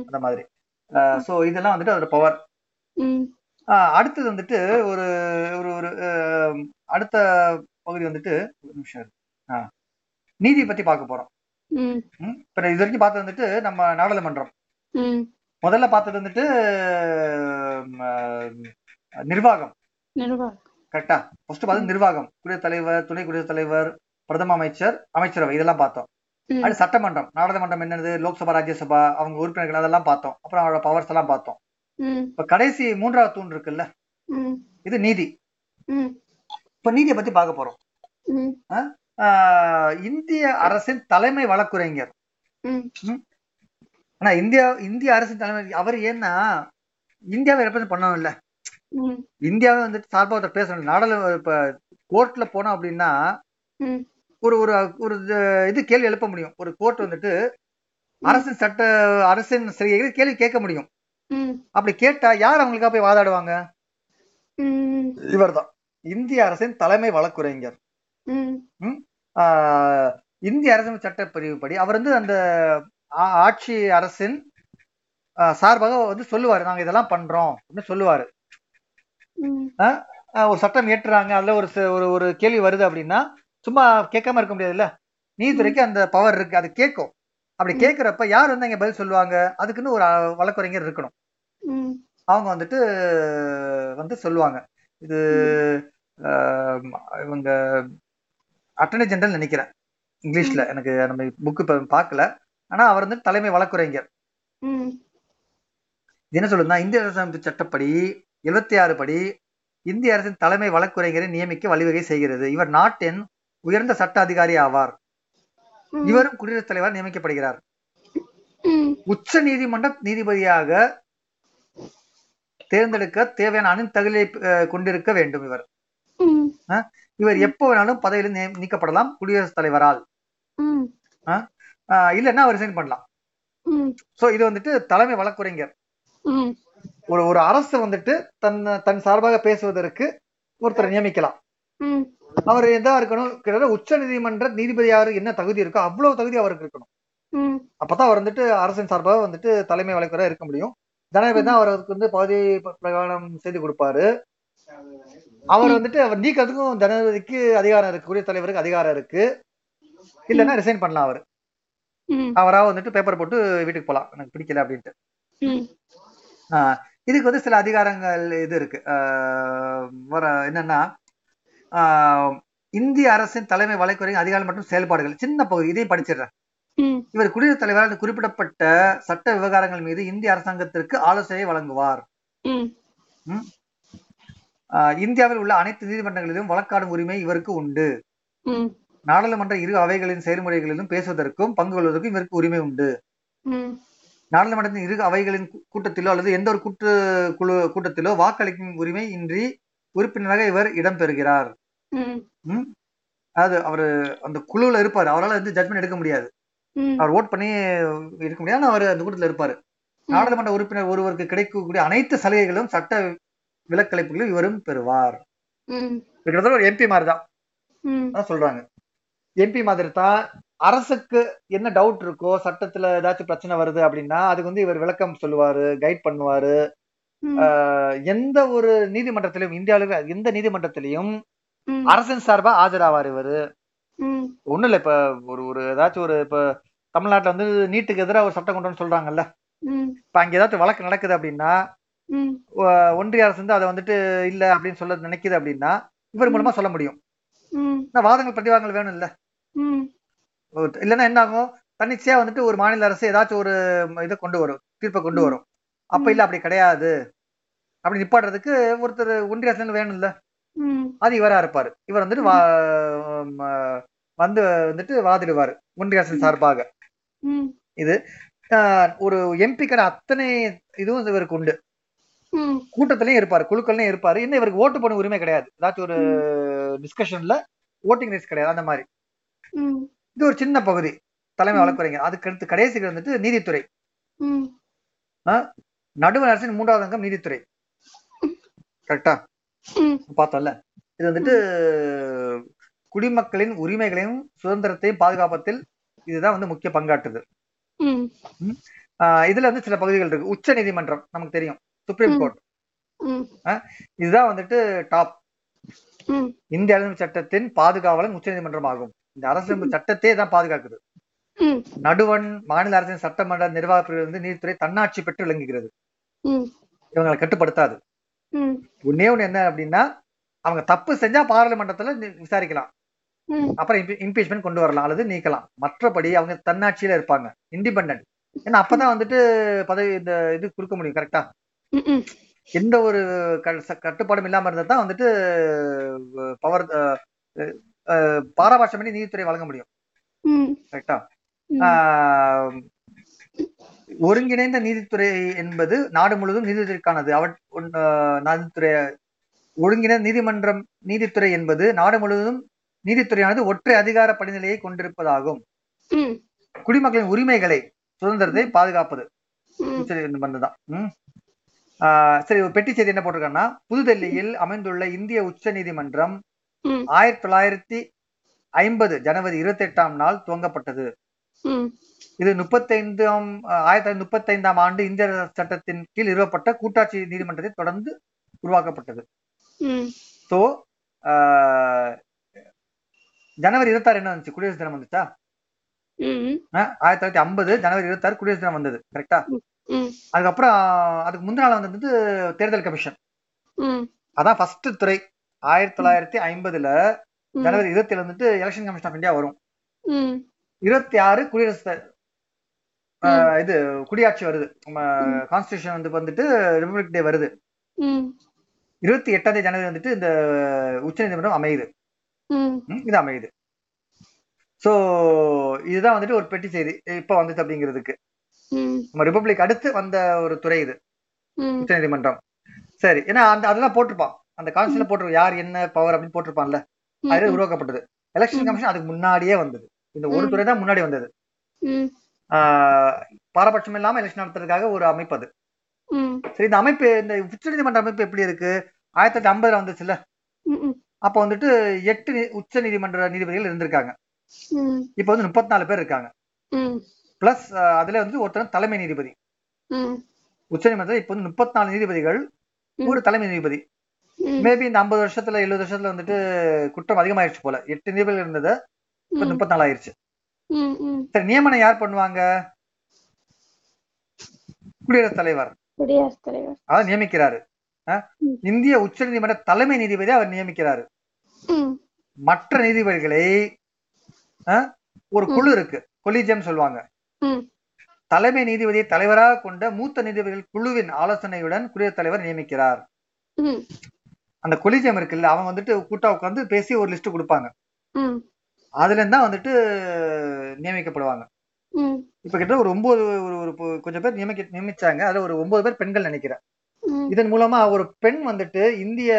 அந்த மாதிரி. சோ இதெல்லாம் வந்துட்டு அதோட பவர் அடுத்தது வந்துட்டு ஒரு ஒரு ஒரு அடுத்த பகுதி வந்துட்டு ஒரு நிமிஷம் நீதி பத்தி பார்க்க போறோம்? இப்ப இது வரைக்கும் பார்த்தது வந்துட்டு நம்ம நாடாளுமன்றம். முதல்ல பார்த்தது வந்துட்டு நிர்வாகம். நிர்வாகம். கரெக்டா? ஃபர்ஸ்ட் பார்த்தது நிர்வாகம். குடியரசுத் தலைவர் துணை குடியரசுத் தலைவர் பிரதம அமைச்சர் அமைச்சரவை. இதெல்லாம் பார்த்தோம். அது சட்டமன்றம் நாடாளுமன்றம் என்னது லோக்சபா ராஜ்யசபா அவங்க உறுப்பினர்கள் அதெல்லாம் பார்த்தோம். அப்புறம் அவரோட பவர்ஸ் எல்லாம் பார்த்தோம். இப்ப கடைசி மூன்றாவது தூண் இருக்குல்ல? இது நீதி. இப்ப நீதியை பத்தி பார்க்க போறோம். இந்திய அரசின் தலைமை வழக்குரைஞர். ஆனா இந்தியா இந்திய அரசின் தலைமை அவர் ஏன்னா இந்தியாவை ரெப்ரசென்ட் பண்ணணும் இல்ல இந்தியாவை வந்துட்டு சார்பா ஒருத்தர் பேசணும். நாடாளு இப்ப கோர்ட்ல போனோம் அப்படின்னா ஒரு ஒரு ஒரு இது கேள்வி எழுப்ப முடியும். ஒரு கோர்ட் வந்துட்டு அரசின் சட்ட அரசின் கேள்வி கேட்க முடியும். அப்படி கேட்டா யார் அவங்களுக்கா போய் வாதாடுவாங்க? ம், இவர்தான். இந்திய அரசின் தலைமை வழக்குரைஞர். இந்திய அரசின் சட்ட பிரிவுப்படி அவர் வந்து அந்த ஆட்சி அரசின் சார்பாக வந்து சொல்லுவாரு. நாங்க இதெல்லாம் பண்றோம் அப்படின்னு சொல்லுவாரு. ஒரு சட்டம் ஏற்றுறாங்க அதுல ஒரு ஒரு கேள்வி வருது அப்படின்னா சும்மா கேட்காம இருக்க முடியாதுல்ல? நீதித்துறைக்கு அந்த பவர் இருக்கு அது கேட்கும். அப்படி கேட்கிறப்ப யார் வந்து அங்க பதில் சொல்லுவாங்க? அதுக்குன்னு ஒரு அஹ், வழக்கறிஞர் இருக்கணும் அவங்க வந்துட்டு வந்து சொல்லுவாங்க. இது இவங்க அட்டர்னி ஜெனரல் நினைக்கிறேன். இங்கிலீஷ்ல. எனக்கு நம்ம புக் இப்ப பார்க்கல. ஆனா அவர் வந்து தலைமை வழக்குரைஞர். என்ன சொல்லுதுன்னா இந்திய அரசமைப்பு சட்டப்படி எழுபத்தி ஆறு படி இந்திய அரசின் தலைமை வழக்குரைஞரை நியமிக்க வழிவகை செய்கிறது. இவர் நாட்டின் உயர்ந்த சட்ட அதிகாரி ஆவார். இவரும் குடியரசுத் தலைவர் நியமிக்கப்படுகிறார். உச்ச நீதிமன்ற நீதிபதியாக தேர்ந்தெடுக்க தேவையான அனைத்து தகுதியை கொண்டிருக்க வேண்டும் இவர். இவர் எப்போ வேணாலும் பதவியில் நீக்கப்படலாம் குடியரசுத் தலைவரால். இல்லைன்னா அவர் ரிசைன் பண்ணலாம். சோ இது வந்துட்டு தலைமை வழக்குரைஞர். ஒரு ஒரு அரசு வந்துட்டு தன் தன் சார்பாக பேசுவதற்கு ஒருத்தரை நியமிக்கலாம். அவர் எதா இருக்கணும் கிட்டத்தட்ட உச்ச நீதிமன்ற நீதிபதியாரு என்ன தகுதி இருக்கோ அவ்வளவு தகுதி அவருக்கு இருக்கணும். அப்பதான் அவர் வந்துட்டு அரசின் சார்பாக வந்துட்டு தலைமை வழக்கராக இருக்க முடியும். ஜனாதிபதி தான் அவருக்கு வந்து பதவி ப- பிரகடனம் செய்து கொடுப்பாரு. அவர் வந்துட்டு அவர் நீக்கிறதுக்கும் ஜனாதிபதிக்கு அதிகாரம் இருக்கு குடியரசுத் தலைவருக்கு அதிகாரம் இருக்கு. இல்லைன்னா ரிசைன் பண்ணலாம் அவர். அவரா வந்துட்டு பேப்பர் போட்டு வீட்டுக்கு போலாம். எனக்கு பிடிக்கல அப்படின்ட்டு. இதுக்கு வந்து சில அதிகாரங்கள் இது இருக்கு. என்னன்னா இந்திய அரசின் தலைமை வழக்குரையின் அதிகாரம் மற்றும் செயல்பாடுகள். சின்ன பகுதி இதையும் படிச்சிடுறேன். இவர் குடியரசுத் தலைவரால் குறிப்பிடப்பட்ட சட்ட விவகாரங்கள் மீது இந்திய அரசாங்கத்திற்கு ஆலோசனை வழங்குவார். இந்தியாவில் உள்ள அனைத்து நீதிமன்றங்களிலும் வழக்காடும் உரிமை இவருக்கு உண்டு. நாடாளுமன்ற இரு அவைகளின் செயல்முறைகளிலும் பேசுவதற்கும் பங்கு கொள்வதற்கும் இவருக்கு உரிமை உண்டு. நாடாளுமன்றத்தின் இரு அவைகளின் கூட்டத்திலோ அல்லது எந்த ஒரு கூட்டு குழு கூட்டத்திலோ வாக்களிக்கும் உரிமை இன்றி உறுப்பினராக இவர் இடம்பெறுகிறார்? அதாவது அவரு அந்த குழுவுல இருப்பாரு. அவரால் வந்து ஜட்மெண்ட் எடுக்க முடியாது. அவர் ஓட் பண்ணி இருக்க முடியாது. அவர் அந்த கூட்டத்துல இருப்பாரு. நாடாளுமன்ற உறுப்பினர் ஒருவருக்கு கிடைக்கக்கூடிய அனைத்து சலுகைகளும் சட்ட விலக்களிப்புகளும் இவரும் பெறுவார். கிட்டத்தட்ட ஒரு எம்பி மாதிரி தான் சொல்றாங்க. எம்பி மாதிரி தான் அரசுக்கு என்ன டவுட் இருக்கோ சட்டத்துல ஏதாச்சும் பிரச்சனை வருது அப்படின்னா அதுக்கு வந்து இவர் விளக்கம் சொல்லுவாரு கைட் பண்ணுவாரு. எந்த ஒரு நீதிமன்றத்திலும் இந்தியாவில் எந்த நீதிமன்றத்திலையும் அரசின் சார்பா ஆஜராவார் இவரு. ம், ஒண்ணும் இல்ல இப்ப ஒரு ஒரு ஏதாச்சும் ஒரு இப்ப தமிழ்நாட்டுல வந்து நீட்டுக்கு எதிராக ஒரு சட்டம் கொண்டு வந்து சொல்றாங்கல்ல. இப்ப அங்க ஏதாச்சும் வழக்கு நடக்குது அப்படின்னா ஒன்றிய அரசு வந்து அதை வந்துட்டு இல்ல அப்படின்னு சொல்ல நினைக்குது அப்படின்னா இவர் மூலமா சொல்ல முடியும். வாதங்கள் பிரதிவாதங்கள் வேணும் இல்ல. இல்லைன்னா என்ன ஆகும்? தன்னிச்சையா வந்துட்டு ஒரு மாநில அரசு ஏதாச்சும் ஒரு இதை கொண்டு வரும் தீர்ப்பை கொண்டு வரும். அப்ப இல்ல அப்படி கிடையாது. அப்படி நிப்பாட்டுறதுக்கு ஒருத்தர் ஒன்றிய அரசு வேணும்ல. ம் அது இவரா இருப்பாரு. இவர் வந்துட்டு வா வந்து வந்துட்டு வாதிடுவாரு ஒன்றிய அரசின் சார்பாக. ஆஹ் ஒரு எம்பிக்கான அத்தனை இதுவும் இவருக்கு உண்டு. கூட்டத்திலயும் இருப்பாரு குழுக்கள்லயும் இருப்பாரு. இன்னும் இவருக்கு ஓட்டு போட உரிமை கிடையாது. ஏதாச்சும் ஒரு டிஸ்கஷன்ல ஓட்டிங் ரைட்ஸ் கிடையாது அந்த மாதிரி. இது ஒரு சின்ன பகுதி. தலைமை. வழக்குரைஞர். அதுக்கு அடுத்து கடைசிக்கு வந்துட்டு நீதித்துறை. நடுவர் அரசின் மூன்றாவது அங்கம் நீதித்துறை. கரெக்டா? பார்த்தோம்ல. இது வந்துட்டு குடிமக்களின் உரிமைகளையும் சுதந்திரத்தையும் பாதுகாப்பதில் இதுதான் வந்து முக்கிய பங்காற்றுது. இதுல வந்து சில பகுதிகள் இருக்கு. உச்ச நீதிமன்றம் நமக்கு தெரியும். சுப்ரீம். கோர்ட் இதுதான் வந்துட்டு டாப் இந்திய அரசியல் சட்டத்தின் பாதுகாவலன் உச்ச நீதிமன்றம் ஆகும். இந்த அரசியல் சட்டத்தையே தான் பாதுகாக்குது. நடுவன் மாநில அரசின் சட்டமன்ற நிர்வாக பிரிவு வந்து நீதித்துறை தன்னாட்சி பெற்று விளங்குகிறது. இவங்களை கட்டுப்படுத்தாது. ஒன்னே ஒண்ணு என்ன அப்படின்னா அவங்க தப்பு செஞ்சா பாராளுமன்றத்துல விசாரிக்கலாம். அப்புறம் இம்பீச்மெண்ட் கொண்டு வரலாம் அல்லது நீக்கலாம். மற்றபடி அவங்க தன்னாட்சியில இருப்பாங்க இண்டிபெண்டன்ட் ஏன்னா அப்பதான் வந்துட்டு பதவி இந்த இது கொடுக்க முடியும் கரெக்டா எந்த ஒரு கட்டுப்பாடும் இல்லாம இருந்தா தான் வந்துட்டு பவர் பாராபாட்சம் பண்ணி நீதித்துறை வழங்க முடியும். கரெக்டா ஒருங்கிணைந்த நீதித்துறை என்பது நாடு முழுவதும் நீதித்துறைக்கானது. நீதித்துறை ஒருங்கிணைந்த நீதிமன்றம் நீதித்துறை என்பது நாடு முழுவதும் நீதித்துறையானது ஒற்றை அதிகார படிநிலையை கொண்டிருப்பதாகும். குடிமக்களின் உரிமைகளை சுதந்திரத்தை பாதுகாப்பது. ம். உச்ச நீதிமன்றம் தான் ம். ஆஹ் சரி பெட்டி செய்தி என்ன போட்டிருக்காங்கன்னா புதுடெல்லியில் அமைந்துள்ள இந்திய உச்ச நீதிமன்றம் ஆயிரத்தி தொள்ளாயிரத்தி ஐம்பது ஜனவரி இருபத்தி எட்டாம் நாள் துவங்கப்பட்டது. இது முப்பத்தைந்தாம் ஆயிரத்தி தொள்ளாயிரத்தி முப்பத்தைந்தாம் ஆண்டு இந்திய சட்டத்தின் கீழ் நிறுவப்பட்ட கூட்டாட்சி நீதிமன்றத்தை தொடர்ந்து உருவாக்கப்பட்டது. ஸோ ஜனவரி இருபத்தாறு என்ன வந்துச்சு? குடியரசு தினம் வந்துச்சா? ஆயிரத்தி தொள்ளாயிரத்தி ஐம்பது ஜனவரி இருபத்தாறு குடியரசு தினம் வந்தது. கரெக்டா அதுக்கப்புறம் அதுக்கு முந்தின நாள் வந்தது தேர்தல் கமிஷன். அதான் ஃபர்ஸ்ட் துறை. ஆயிரத்தி தொள்ளாயிரத்தி ஐம்பதுல ஜனவரி இருபத்தி வந்துட்டு எலெக்ஷன் கமிஷன் ஆஃப் இந்தியா வரும். இருபத்தி ஆறு குடியரசு இது குடியாட்சி வருது. ம். கான்ஸ்டியூஷன் வந்து வந்துட்டு ரிபப்ளிக் டே வருது. இருபத்தி எட்டாம் தேதி ஜனவரி வந்துட்டு இந்த உச்சநீதிமன்றம் அமையுது. ம். ம், இது அமையுது. சோ இதுதான் வந்துட்டு ஒரு பெட்டி செய்தி. இப்ப வந்துச்சு அப்படிங்கிறதுக்கு. நம்ம ரிபப்ளிக் அடுத்து வந்த ஒரு துறை இது. ம். உச்சநீதிமன்றம் சரி ஏன்னா அந்த அதெல்லாம் போட்டிருப்பான். அந்த கான்ஸ்டியூஷன் போட்டிருப்பான் யார் என்ன பவர் அப்படின்னு போட்டிருப்பான்ல. அது உருவாக்கப்பட்டது. எலெக்ஷன். கமிஷன் அதுக்கு முன்னாடியே வந்தது. இந்த ஒரு. துறை தான் முன்னாடி வந்தது. பாரபட்சம் இல்லாம எலெக்ஷன் நடத்துறதுக்காக ஒரு அமைப்பு அது. சரி இந்த அமைப்பு இந்த உச்சநீதிமன்ற அமைப்பு எப்படி இருக்கு? ஆயிரத்தி தொள்ளாயிரத்தி ஐம்பதுல வந்துச்சுல்ல? ம் அப்ப வந்துட்டு எட்டு உச்ச நீதிமன்ற நீதிபதிகள் இருந்திருக்காங்க. இப்ப வந்து முப்பத்தி நாலு பேர் இருக்காங்க. பிளஸ் அதுல வந்து ஒருத்தர் தலைமை நீதிபதி. உச்ச நீதிமன்றத்தில் இப்ப வந்து முப்பத்தி நாலு நீதிபதிகள். ஒரு தலைமை நீதிபதி. மேபி இந்த ஐம்பது வருஷத்துல எழுபது வருஷத்துல வந்துட்டு குற்றம் அதிகமாயிருச்சு போல. எட்டு நீதிபதிகள் இருந்தது. இப்ப முப்பத்தி நாலு ஆயிருச்சு சரி நியமனம் யார் பண்ணுவாங்க? குடியரசுத் தலைவர். குடியரசுத் தலைவர். அவர் நியமிக்கிறாரு. இந்திய உச்ச நீதிமன்ற தலைமை நீதிபதி அவர் நியமிக்கிறாரு. மற்ற நீதிபதிகளை ஒரு குழு இருக்கு. கொலிஜியம் சொல்லுவாங்க. தலைமை நீதிபதியை தலைவராக கொண்ட மூத்த நீதிபதிகள் குழுவின் ஆலோசனையுடன் குடியரசுத் தலைவர் நியமிக்கிறார். அந்த கொலிஜியம் இருக்குல்ல அவங்க வந்துட்டு கூட்டா உட்காந்து பேசி ஒரு லிஸ்ட் கொடுப்பாங்க. ம் அதுல இருந்தா வந்துட்டு நியமிக்கப்படுவாங்க. இப்ப கிட்ட ஒரு ஒன்பது ஒரு ஒரு கொஞ்சம் பேர் நியமிக்க நியமிச்சாங்க. அதுல ஒரு ஒன்பது பேர் பெண்கள் நினைக்கிறேன். இதன் மூலமா ஒரு பெண் வந்துட்டு இந்திய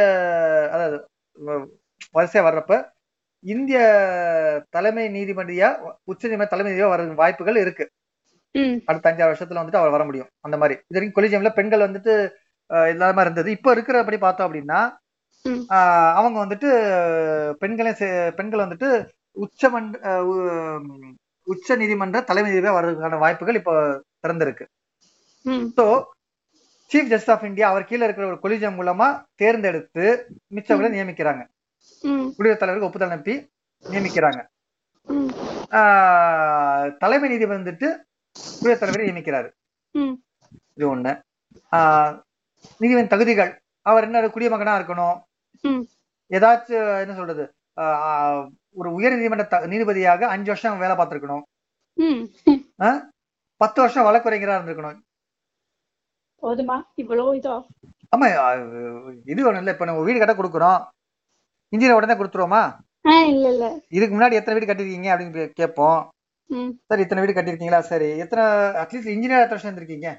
அதாவது வரிசையா வர்றப்ப இந்திய தலைமை நீதிபதியா உச்ச நீதிமன்ற தலைமை நீதியா வர வாய்ப்புகள் இருக்கு. அடுத்த அஞ்சாறு வருஷத்துல வந்துட்டு அவர் வர முடியும். அந்த மாதிரி. இது வரைக்கும் கொலிஜியம்ல பெண்கள் வந்துட்டு இல்லாம இருந்தது. இப்போ இருக்கிறபடி பார்த்தோம் அப்படின்னா அவங்க வந்துட்டு பெண்களே பெண்கள் வந்துட்டு உச்சமன்ற உச்ச நீதிமன்ற தலைமை நீதிபதியா வர்றதுக்கான வாய்ப்புகள் இப்போ திறந்திருக்கு. So chief justice of India அவர் கீழே இருக்கிற ஒரு கொலிஜியம் மூலமா தேர்ந்தெடுத்து மிச்சவங்களை நியமிக்கிறாங்க. குடியரசுத் தலைவருக்கு ஒப்புதல் அனுப்பி நியமிக்கிறாங்க. தலைமை நீதிபதி வந்துட்டு குடியரசுத் தலைவரை நியமிக்கிறாரு. இது ஒண்ணு. ஆஹ், நீதிபதியின் தகுதிகள். அவர் என்ன குடிமகனா இருக்கணும்? ஏதாச்சும் என்ன சொல்றது? ஒரு உயர் நீதிமன்ற நீதிபதியாக அஞ்சு வருஷம் வேலை பார்த்திருக்கணும். பத்து வருஷம் வழக்குரைஞரா இருந்திருக்கணும். போதுமா? இவ்வளவு இதோ. ஆமா இது வேணும் இல்ல. இப்ப நம்ம வீடு கட்ட கொடுக்குறோம். இன்ஜினியர் உடனே கொடுத்துருவோமா? இல்ல இல்ல. இதுக்கு முன்னாடி எத்தனை வீடு கட்டிருக்கீங்க அப்படின்னு கேட்போம். சரி இத்தனை வீடு கட்டிருக்கீங்களா சரி. எத்தனை அட்லீஸ்ட் இன்ஜினியர் எத்தனை வருஷம் இருந்திருக்கீங்க?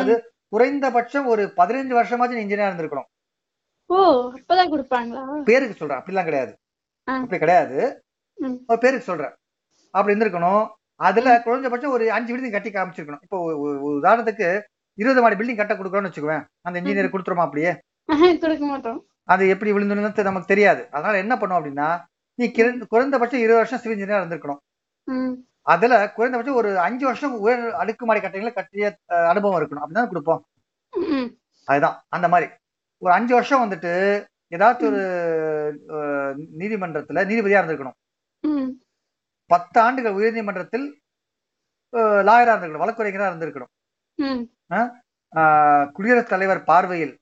அது குறைந்தபட்சம் ஒரு பதினஞ்சு வருஷமாச்சும் இன்ஜினியர் இருந்திருக்கணும். ஓ அப்பதான் கொடுப்பாங்களா? பேருக்கு சொல்றேன். அப்படிலாம் கிடையாது. அப்படி கிடையாது. ஒரு பேருக்கு சொல்றேன். அப்படி இருந்திருக்கணும். அதுல குறைஞ்சபட்சம் ஒரு அஞ்சு நீ கட்டி காமிச்சிருக்கணும். இப்போ உதாரணத்துக்கு இருபது மாடி பில்டிங் கட்ட கொடுக்குறோம்னு வச்சுக்குவேன். அந்த இன்ஜினியர் கொடுத்துருமா அப்படியே? கொடுக்க மாட்டோம். அது எப்படி விழுந்துன்னு நமக்கு தெரியாது. அதனால என்ன பண்ணும் அப்படின்னா நீ கிரண்- குறைந்தபட்சம் இருபது வருஷம் சிவில் இன்ஜினியர் இருந்திருக்கணும். அதுல குறைந்தபட்சம் ஒரு அஞ்சு வருஷம் உயர் அடுக்குமாடி கட்டிடங்களை கட்டிய அனுபவம் இருக்கணும். அப்படிதான் கொடுப்போம். அதுதான். அந்த மாதிரி. ஒரு அஞ்சு வருஷம் வந்துட்டு ஏதாச்சும் ஒரு நீதிமன்றத்துல நீதிபதியா இருந்திருக்கணும். பத்து ஆண்டுகள் உயர்நீதிமன்றத்தில் லாயரா இருந்திருக்கணும் வழக்குரைஞரா இருந்திருக்கணும். குடியரசுத் தலைவர் பார்வையில்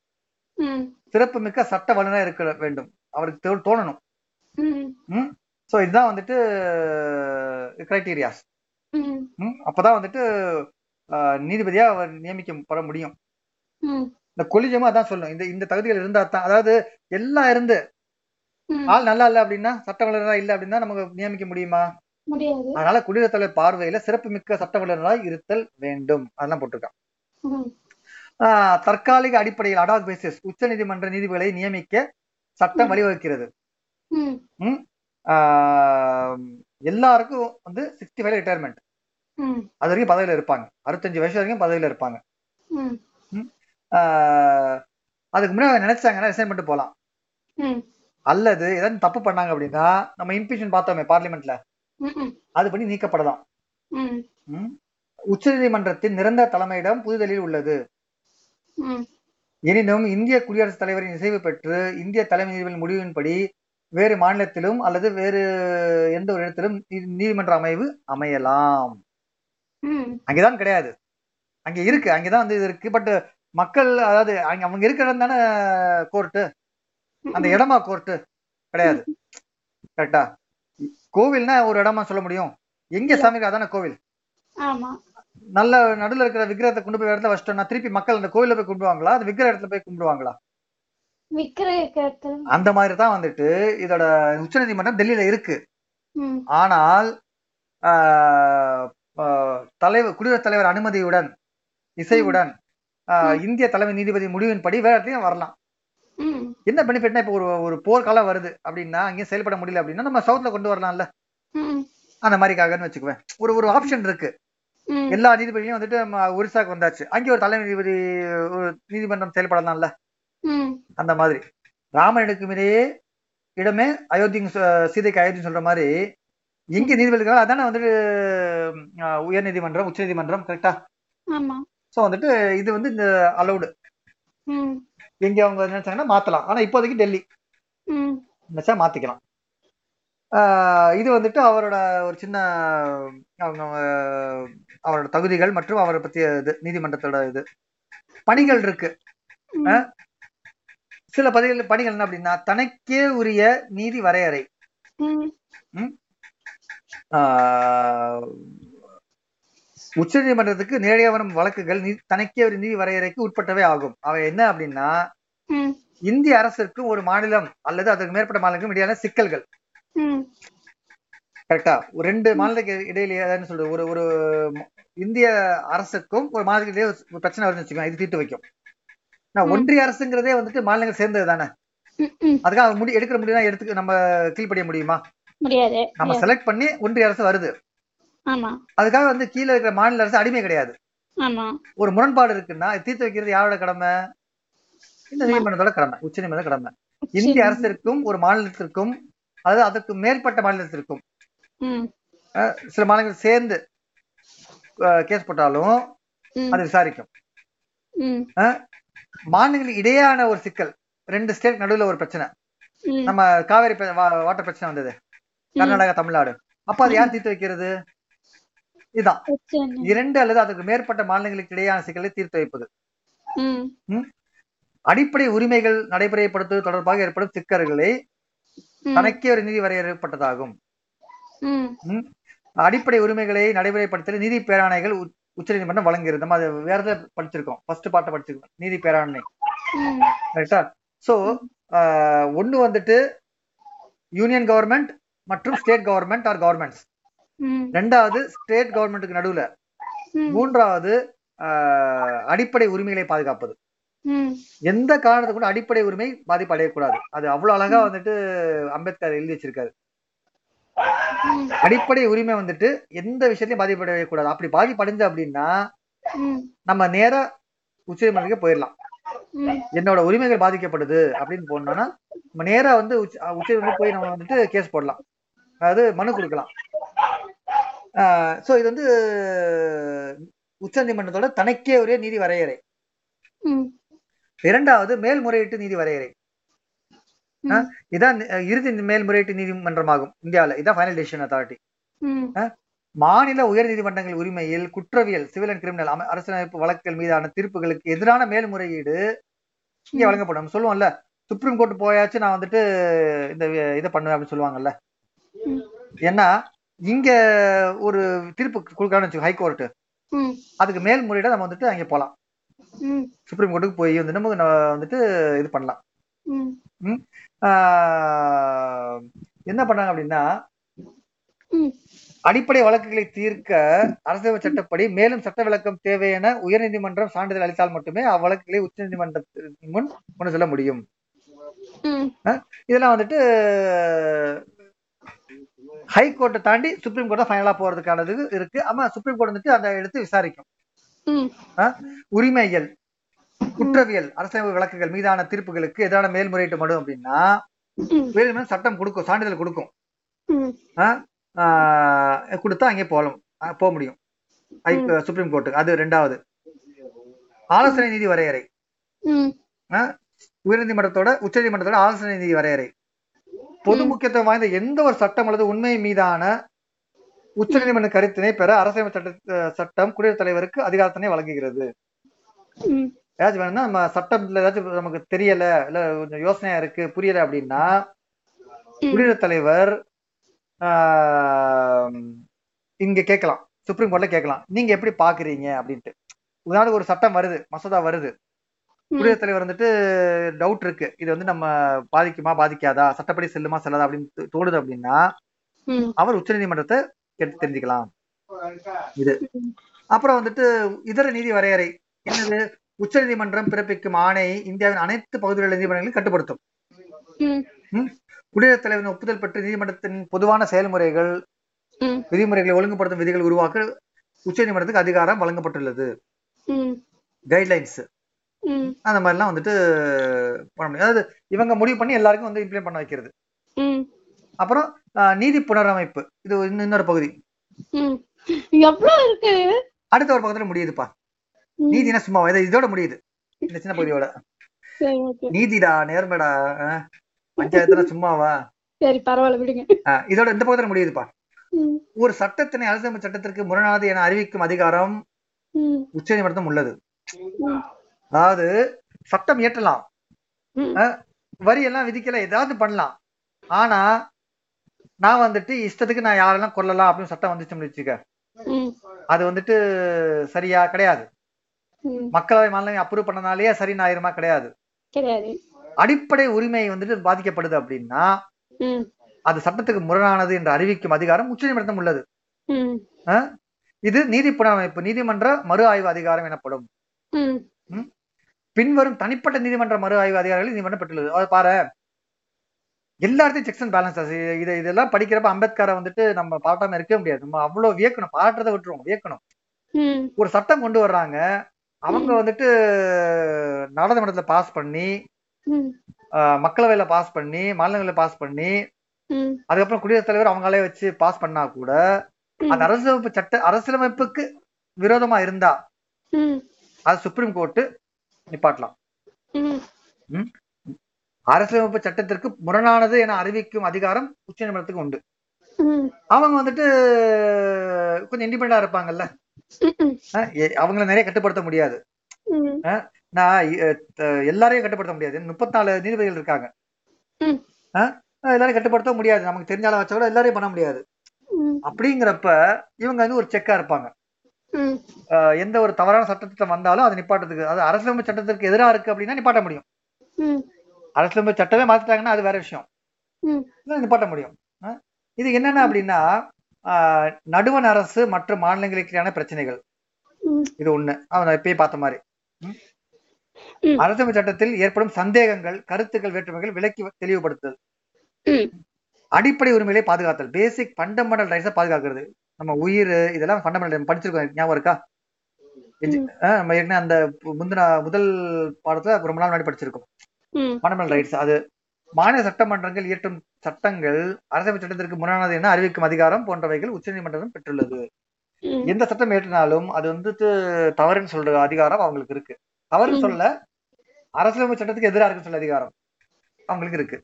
சிறப்புமிக்க சட்ட வல்லுநரா இருக்க வேண்டும். அவருக்கு தோணணும். ஸோ இதுதான் வந்துட்டு கிரைட்டீரியாஸ் அப்பதான் வந்துட்டு நீதிபதியா அவர் நியமிக்கப்பட முடியும். இந்த கொலிஜமும் அதான் சொல்லும் இந்த இந்த தகுதிகள் இருந்தா தான் அதாவது எல்லாம் இருந்து ஆள் நல்லா இல்ல அப்படின்னா சட்ட வல்லுநரா இல்ல அப்படின்னா நமக்கு நியமிக்க முடியுமா? அதனால குடியரசுத் தலைவர் பார்வையில சிறப்புமிக்க சட்ட வல்லுநராய் இருத்தல் வேண்டும். அதெல்லாம் போட்டிருக்கான். தற்காலிக அடிப்படையில் அடாக் பேசிஸ் உச்ச நீதிமன்ற நீதிபதிகளை நியமிக்க சட்டம் வழிவகுக்கிறது. எல்லாருக்கும் வந்து சிக்ஸ்டி ஃபைவ் ரிட்டையர்மெண்ட் அது வரைக்கும் பதவியில இருப்பாங்க. அறுபத்தஞ்சு வயசு வரைக்கும் பதவியில இருப்பாங்க. அதுக்கு முன்னாடி நினைச்சாங்கன்னா ரிசைன் பண்ணிட்டு போகலாம் அல்லது ஏதாவது தப்பு பண்ணாங்க அப்படின்னா நம்ம இம்பிஷன் பார்த்தோமே பார்லிமெண்ட்ல அது பண்ணி நீக்கப்படலாம்? உச்சநீதிமன்றத்தின் நிரந்தர தலைமையிடம் புதுதில்லியில் உள்ளது. எனினும் இந்திய குடியரசுத் தலைவரின் இசைவு பெற்று இந்திய தலைமை நீதிபதி முடிவின்படி வேறு மாநிலத்திலும் அல்லது வேறு எந்த ஒரு இடத்திலும் நீதிமன்ற அமைவு அமையலாம். அங்கேதான் கிடையாது. அங்க இருக்கு. அங்கதான் வந்து இது இருக்கு. பட் மக்கள் அதாவது அங்க அவங்க இருக்கிற இடம் தானே கோர்ட்டு அந்த இடமா கோர்ட்டு கிடையாது. கரெக்டா கோவில்னா ஒரு இடமா சொல்ல முடியும். எங்க சாமி இருக்கோ அதானே கோவில்? ஆமா. நல்ல நடுவுல இருக்கிற விக்கிரகத்தை கொண்டு போய் இடத்துல வச்சிட்டோம்னா திருப்பி மக்கள் அந்த கோயில போய் கும்பிடுவாங்களா? அது விக்கிர இடத்துல போய் கும்பிடுவாங்களா? அந்த மாதிரி தான் வந்துட்டு இதோட உச்சநீதிமன்றம் டெல்லியில இருக்கு. ஆனால் தலைவர் குடியரசுத் தலைவர் அனுமதியுடன் இசைவுடன் இந்திய தலைமை நீதிபதி முடிவின்படி வேற இடத்துலயும் வரலாம். என்ன பெனிஃபிட்னா இப்போ ஒரு ஒரு போர்க்காலம் வருது அப்படின்னா அங்கேயும் செயல்பட முடியல அப்படின்னா நம்ம சவுத்ல கொண்டு வரலாம்ல. அந்த மாதிரிக்காகன்னு வச்சுக்குவேன். ஒரு ஒரு ஆப்ஷன் இருக்கு. எல்லா நீதிபதியும் வந்துட்டு ஒரிசாக்கு வந்தாச்சு. அங்கே ஒரு தலைமை நீதிபதி ஒரு நீதிமன்றம் செயல்படலாம்ல. அந்த மாதிரி. ராமனுக்கு இடையே இடமே அயோத்தி சீதைக்கு அயோத்தி சொல்ற மாதிரி எங்க நீதிபதிகள் அதானே வந்துட்டு உயர் நீதிமன்றம் உச்ச நீதிமன்றம் கரெக்டா சோ வந்துட்டு இது வந்து இந்த அலௌடு எங்க அவங்க நினைச்சாங்கன்னா மாத்தலாம். ஆனா இப்போதைக்கு டெல்லி. நினைச்சா மாத்திக்கலாம். இது வந்துட்டு அவரோட ஒரு சின்ன அவங்க அவரோட தகுதிகள் மற்றும் அவரை பத்திய இது நீதிமன்றத்தோட இது. பணிகள் இருக்கு. சில பதவிகள் பணிகள் என்ன அப்படின்னா தனக்கே உரிய நீதி வரையறை. உச்சநீதிமன்றத்துக்கு நேரடியாக வரும் வழக்குகள் தனக்கே ஒரு நீதி வரையறைக்கு உட்பட்டவே ஆகும். அவை என்ன அப்படின்னா இந்திய அரசிற்கும் ஒரு மாநிலம் அல்லது அதற்கு மேற்பட்ட மாநிலங்களுக்கும் இடையான சிக்கல்கள். கரெக்டா? ஒரு ரெண்டு மாநிலத்துக்கு இடையில சொல்றது ஒரு ஒரு இந்திய அரசுக்கும் ஒரு மாநிலத்துக்கு இடையே ஒரு பிரச்சனை வருதுன்னு வச்சுக்கோங்க இது தீர்த்து வைக்கும். நான். ஒன்றிய அரசுங்கிறதே வந்துட்டு மாநிலங்கள் சேர்ந்தது தானே? அதுக்காக முடி எடுக்கிற முடியும் எடுத்து நம்ம கீழ்ப்படிய முடியுமா? நம்ம செலக்ட் பண்ணி ஒன்றிய அரசு வருது. அதுக்காக வந்து கீழே இருக்கிற மாநில அரசு அடிமை கிடையாது. ஒரு முரண்பாடு இருக்குன்னா தீர்த்து வைக்கிறது யாரோட கடமை? இந்த நீதிமன்றத்தோட கடமை உச்ச நீதிமன்ற கடமை. இந்திய அரசிற்கும் ஒரு மாநிலத்திற்கும் அதாவது அதுக்கு மேற்பட்ட மாநிலத்திற்கும் சில மாநிலங்கள் சேர்ந்து கேஸ் போட்டாலும் அது விசாரிக்கும். மாநிலங்களுக்கு இடையான ஒரு சிக்கல் ரெண்டு ஸ்டேட் நடுவுல ஒரு பிரச்சனை. நம்ம காவேரி வாட்டர் பிரச்சனை வந்தது. கர்நாடகா தமிழ்நாடு. அப்ப அது யார் தீர்த்து வைக்கிறது? இதுதான். இரண்டு அல்லது அதுக்கு மேற்பட்ட மாநிலங்களுக்கு இடையான சிக்கலை தீர்த்து வைப்பது. அடிப்படை உரிமைகள் நடைமுறைப்படுத்துவது தொடர்பாக ஏற்படும் சிக்கல்களை தனக்கே ஒரு நீதி வரையறுப்பட்டதாகும் ம். ம். அடிப்படை உரிமைகளை நடைமுறைப்படுத்த நீதி பேராணைகள் உ- உச்சநீதிமன்றம் வழங்குகிறது நம்ம அது வேற எதாவது படிச்சிருக்கோம். ஃபர்ஸ்ட் பாட்டை படிச்சிருக்கோம். நீதி பேராண்மை ம். ரைட்டா சோ ஒண்ணு வந்துட்டு யூனியன் கவர்மெண்ட் மற்றும் ஸ்டேட் கவர்மெண்ட் ஆர் கவர்மெண்ட்ஸ் ரெண்டாவது ஸ்டேட் கவர்மெண்ட்டுக்கு நடுவுல. மூன்றாவது அடிப்படை உரிமைகளை பாதுகாப்பது. எந்த காரணத்தை கூட அடிப்படை உரிமை பாதிப்பு அடையக்கூடாது. அது அவ்வளவு அழகா வந்துட்டு அம்பேத்கர் எழுதி வச்சிருக்காரு. அடிப்படை உரிமை வந்துட்டு எந்த விஷயத்தையும் பாதிப்படையக்கூடாது அப்படி பாதிப்படைஞ்சு அப்படின்னா நம்ம நேரா உச்சநீதிமன்றத்துக்கு போயிடலாம். என்னோட உரிமைகள் பாதிக்கப்படுது அப்படின்னு போனோம்னா நம்ம நேரா வந்து உச்ச உச்சநீதிமன்றம் போய் நம்ம வந்துட்டு கேஸ் போடலாம். அதாவது மனு கொடுக்கலாம். ஸோ இது வந்து உச்சநீதிமன்றத்தோட தனக்கே ஒரே நீதி வரையறை. இரண்டாவது மேல்முறையீட்டு நீதி வரையறை. இதான் இறுதி மேல்முறையீட்டு நீதிமன்றமாகும் இந்தியாவில் இதான் ஃபைனல் டெசிஷன் அத்தாரிட்டி மாநில உயர் நீதிமன்றங்கள் உரிமையில் குற்றவியல் சிவில் அண்ட் கிரிமினல் அரசியலமைப்பு வழக்குகள் மீதான தீர்ப்புகளுக்கு எதிரான மேல்முறையீடு இங்க. வழங்கப்படும். சொல்லுவோம்ல சுப்ரீம் கோர்ட் போயாச்சு நான் வந்துட்டு இந்த இதை பண்ணுவேன் அப்படின்னு சொல்லுவாங்கல்ல. ஏன்னா இங்க ஒரு தீர்ப்பு கொடுக்கலாம்னு வச்சுக்கோ ஹைகோர்ட் அதுக்கு மேல்முறையீட நம்ம வந்துட்டு அங்க போலாம். சுப்ரீம் கோர்ட்டுக்கு போய் வந்து நம்ம வந்துட்டு இது பண்ணலாம். என்ன பண்ணாங்க அப்படின்னா அடிப்படை வழக்குகளை தீர்க்க அரசியல் சட்டப்படி மேலும் சட்ட விளக்கம் தேவை என உயர்நீதிமன்றம் சான்றிதழ் அளித்தால் மட்டுமே அவ்வழக்குகளை உச்சநீதிமன்றத்தின் முன் கொண்டு செல்ல முடியும். இதெல்லாம் வந்துட்டு ஹைகோர்ட்டை தாண்டி சுப்ரீம் கோர்ட்டை ஃபைனலா போறதுக்கானது இருக்கு. ஆமா சுப்ரீம் கோர்ட் வந்துட்டு அந்த எடுத்து விசாரிக்கும். உரிமைகள் குற்றவியல் அரசியல் வழக்குகள் மீதான தீர்ப்புகளுக்கு எதிரான மேல்முறையீட்டு மனு அப்படின்னா உயர்நீதிமன்றம் சட்டம் கொடுக்கும் சான்றிதழ் கொடுக்கும். கொடுத்தா அங்கே போகலாம். போக முடியும். ஹை- சுப்ரீம் கோர்ட்டுக்கு அது ரெண்டாவது. ஆலோசனை நீதி வரையறை. உயர்நீதிமன்றத்தோட உச்சநீதிமன்றத்தோட ஆலோசனை நீதி வரையறை. பொது முக்கியத்துவம் வாய்ந்த எந்த ஒரு சட்டம் அல்லது உண்மை மீதான உச்சநீதிமன்ற கருத்தினை பெற அரசியல் சட்ட சட்டம் குடியரசுத் தலைவருக்கு அதிகாரத்தினை வழங்குகிறது. ஏதாச்சும் வேணும்னா நம்ம சட்டத்துல ஏதாச்சும் நமக்கு தெரியல இல்ல கொஞ்சம் யோசனையா இருக்கு புரியல அப்படின்னா. குடியரசுத் தலைவர் இங்க கேட்கலாம். சுப்ரீம் கோர்ட்ல கேட்கலாம். நீங்க எப்படி பாக்குறீங்க அப்படின்ட்டு. உதாரணத்துக்கு ஒரு சட்டம் வருது மசோதா வருது. குடியரசுத் தலைவர் வந்துட்டு டவுட் இருக்கு. இது வந்து நம்ம பாதிக்குமா பாதிக்காதா சட்டப்படி செல்லுமா செல்லாதா அப்படின்னு தோணுது அப்படின்னா அவர் உச்சநீதிமன்றத்தை கேட்டு தெரிஞ்சுக்கலாம். இது. அப்புறம் வந்துட்டு இதர நீதி வரையறை. என்னது? உச்சநீதிமன்றம் பிறப்பிக்கும் ஆணை இந்தியாவின் அனைத்து பகுதிகளில் நீதிமன்றங்களையும் கட்டுப்படுத்தும். குடியரசுத் தலைவரின் ஒப்புதல் பெற்று நீதிமன்றத்தின் பொதுவான செயல்முறைகள் விதிமுறைகளை ஒழுங்குபடுத்தும் விதிகள் உருவாக்க உச்சநீதிமன்றத்துக்கு அதிகாரம் வழங்கப்பட்டுள்ளது. ம். கைட்லைன்ஸ் அந்த மாதிரிலாம் வந்துட்டு பண்ண முடியும். அதாவது இவங்க முடிவு பண்ணி எல்லாருக்கும் வந்து இம்ப்ளிமெண்ட் பண்ண வைக்கிறது. அப்புறம் நீதி புனரமைப்பு. இது இன்னொரு பகுதி. எவ்வளவு இருக்கு? அடுத்த ஒரு பக்கத்துல முடியுதுப்பா. நீதினா சும்மா இது இதோட முடியுது. இந்த சின்ன பகுதியோட. நீதிடா நேர்மைடா பஞ்சாயத்துல சும்மாவா? சரி பரவாயில்ல விடுங்க. இதோட இந்த பக்கத்துல முடியுதுப்பா. ஒரு சட்டத்தினை அரசியலமைப்பு சட்டத்திற்கு முரணானது என அறிவிக்கும் அதிகாரம் ம். உச்சநீதிமன்றம் உள்ளது. அதாவது சட்டம் இயற்றலாம். வரி எல்லாம் விதிக்கல ஏதாவது பண்ணலாம். ஆனா நான் வந்துட்டு இஷ்டத்துக்கு நான் யாரெல்லாம் கொல்லலாம் அப்படின்னு சட்டம் வந்துச்சுன்னு வச்சுக்க. அது வந்துட்டு சரியா கிடையாது. மக்களவை மாநிலம் அப்ரூவ் பண்ணனாலேயே சரின்னு ஆயிருமா கிடையாது. அடிப்படை உரிமை வந்துட்டு பாதிக்கப்படுது அப்படின்னா அது சட்டத்துக்கு முரணானது என்று அறிவிக்கும் அதிகாரம் உச்சநீதிமன்றம் உள்ளது. ம். அஹ் இது நீதி புனரமைப்பு நீதிமன்ற மறு ஆய்வு அதிகாரம் எனப்படும். பின்வரும் தனிப்பட்ட நீதிமன்ற மறு ஆய்வு அதிகாரிகள் நீதிமன்றம் பெற்றுள்ளது. அதை பாரு. எல்லா இடத்தையும் செக்ஸ் அண்ட் பேலன்ஸ் இதை இதெல்லாம் படிக்கிறப்ப அம்பேத்கரை வந்துட்டு நம்ம பாட்டாம இருக்கவே முடியாது. நம்ம அவ்வளவு வியக்கணும். பாடுறதை விட்டுருவோம். வியக்கணும். ஒரு சட்டம் கொண்டு வர்றாங்க. அவங்க வந்துட்டு நாடாளுமன்றத்துல பாஸ் பண்ணி மக்களவையில பாஸ் பண்ணி மாநிலங்களில பாஸ் பண்ணி அதுக்கப்புறம் குடியரசுத் தலைவர் அவங்களே வச்சு பாஸ் பண்ணா கூட அந்த அரசியலமைப்பு சட்ட அரசியலமைப்புக்கு விரோதமா இருந்தா அது சுப்ரீம் கோர்ட்டு நிப்பாட்டலாம். அரசியலமைப்பு சட்டத்திற்கு முரணானது என அறிவிக்கும் அதிகாரம் உச்சநீதிமன்றத்துக்கு உண்டு. ம். அவங்க வந்துட்டு கொஞ்சம் இண்டிபெண்டா இருப்பாங்கல்ல. அவங்கள நிறைய கட்டுப்படுத்த முடியாது. நான் எல்லாரையும் கட்டுப்படுத்த முடியாது. முப்பத்தி நாலு நீதிபதிகள் இருக்காங்க. எல்லாரையும் கட்டுப்படுத்த முடியாது. நமக்கு தெரிஞ்சால வச்சா கூட எல்லாரையும் பண்ண முடியாது. அப்படிங்கிறப்ப இவங்க வந்து ஒரு செக்கா இருப்பாங்க. எந்த ஒரு தவறான சட்டத்திட்டம் வந்தாலும் அதை நிப்பாட்டத்துக்கு அது அரசியலமைப்பு சட்டத்திற்கு எதிராக இருக்கு அப்படின்னா நிப்பாட்ட முடியும். அரசியலமைப்பு சட்டமே மாத்திட்டாங்கன்னா அது வேற விஷயம். நிப்பாட்ட முடியும். இது என்னென்ன அப்படின்னா நடுவண் அரசு மற்றும் மாநிலங்களுக்கான பிரச்சனைகள். இது ஒண்ணு. அவன் இப்பயே பார்த்த மாதிரி. அரசியலமைப்பு சட்டத்தில் ஏற்படும் சந்தேகங்கள் கருத்துக்கள் வேற்றுமைகள் விலக்கி தெளிவுபடுத்துதல். அடிப்படை உரிமைகளை பாதுகாத்தல். பேசிக் ஃபண்டமெண்டல் ரைட்ஸை பாதுகாக்கிறது. நம்ம உயிர் இதெல்லாம் ஃபண்டமெண்டல் படிச்சிருக்கோம். ஞாபகம் இருக்கா? நம்ம ஏற்கனவே அந்த முந்தின முதல் பாடத்துல ரொம்ப நாள் முன்னாடி படிச்சிருக்கோம். ஃபண்டமெண்டல் ரைட்ஸ் அது மாநில சட்டமன்றங்கள் இயற்றும் சட்டங்கள் அரசியல் சட்டத்திற்கு முரணானது என அறிவிக்கும் அதிகாரம் போன்றவைகள் உச்சநீதிமன்றம் பெற்றுள்ளது. எந்த சட்டம் ஏற்றினாலும் அது வந்துட்டு தவறுன்னு சொல்ற அதிகாரம் அவங்களுக்கு இருக்கு. தவறுன்னு. சொல்ல அரசியலமைப்பு சட்டத்துக்கு எதிராக இருக்குன்னு சொல்ல அதிகாரம் அவங்களுக்கு இருக்கு.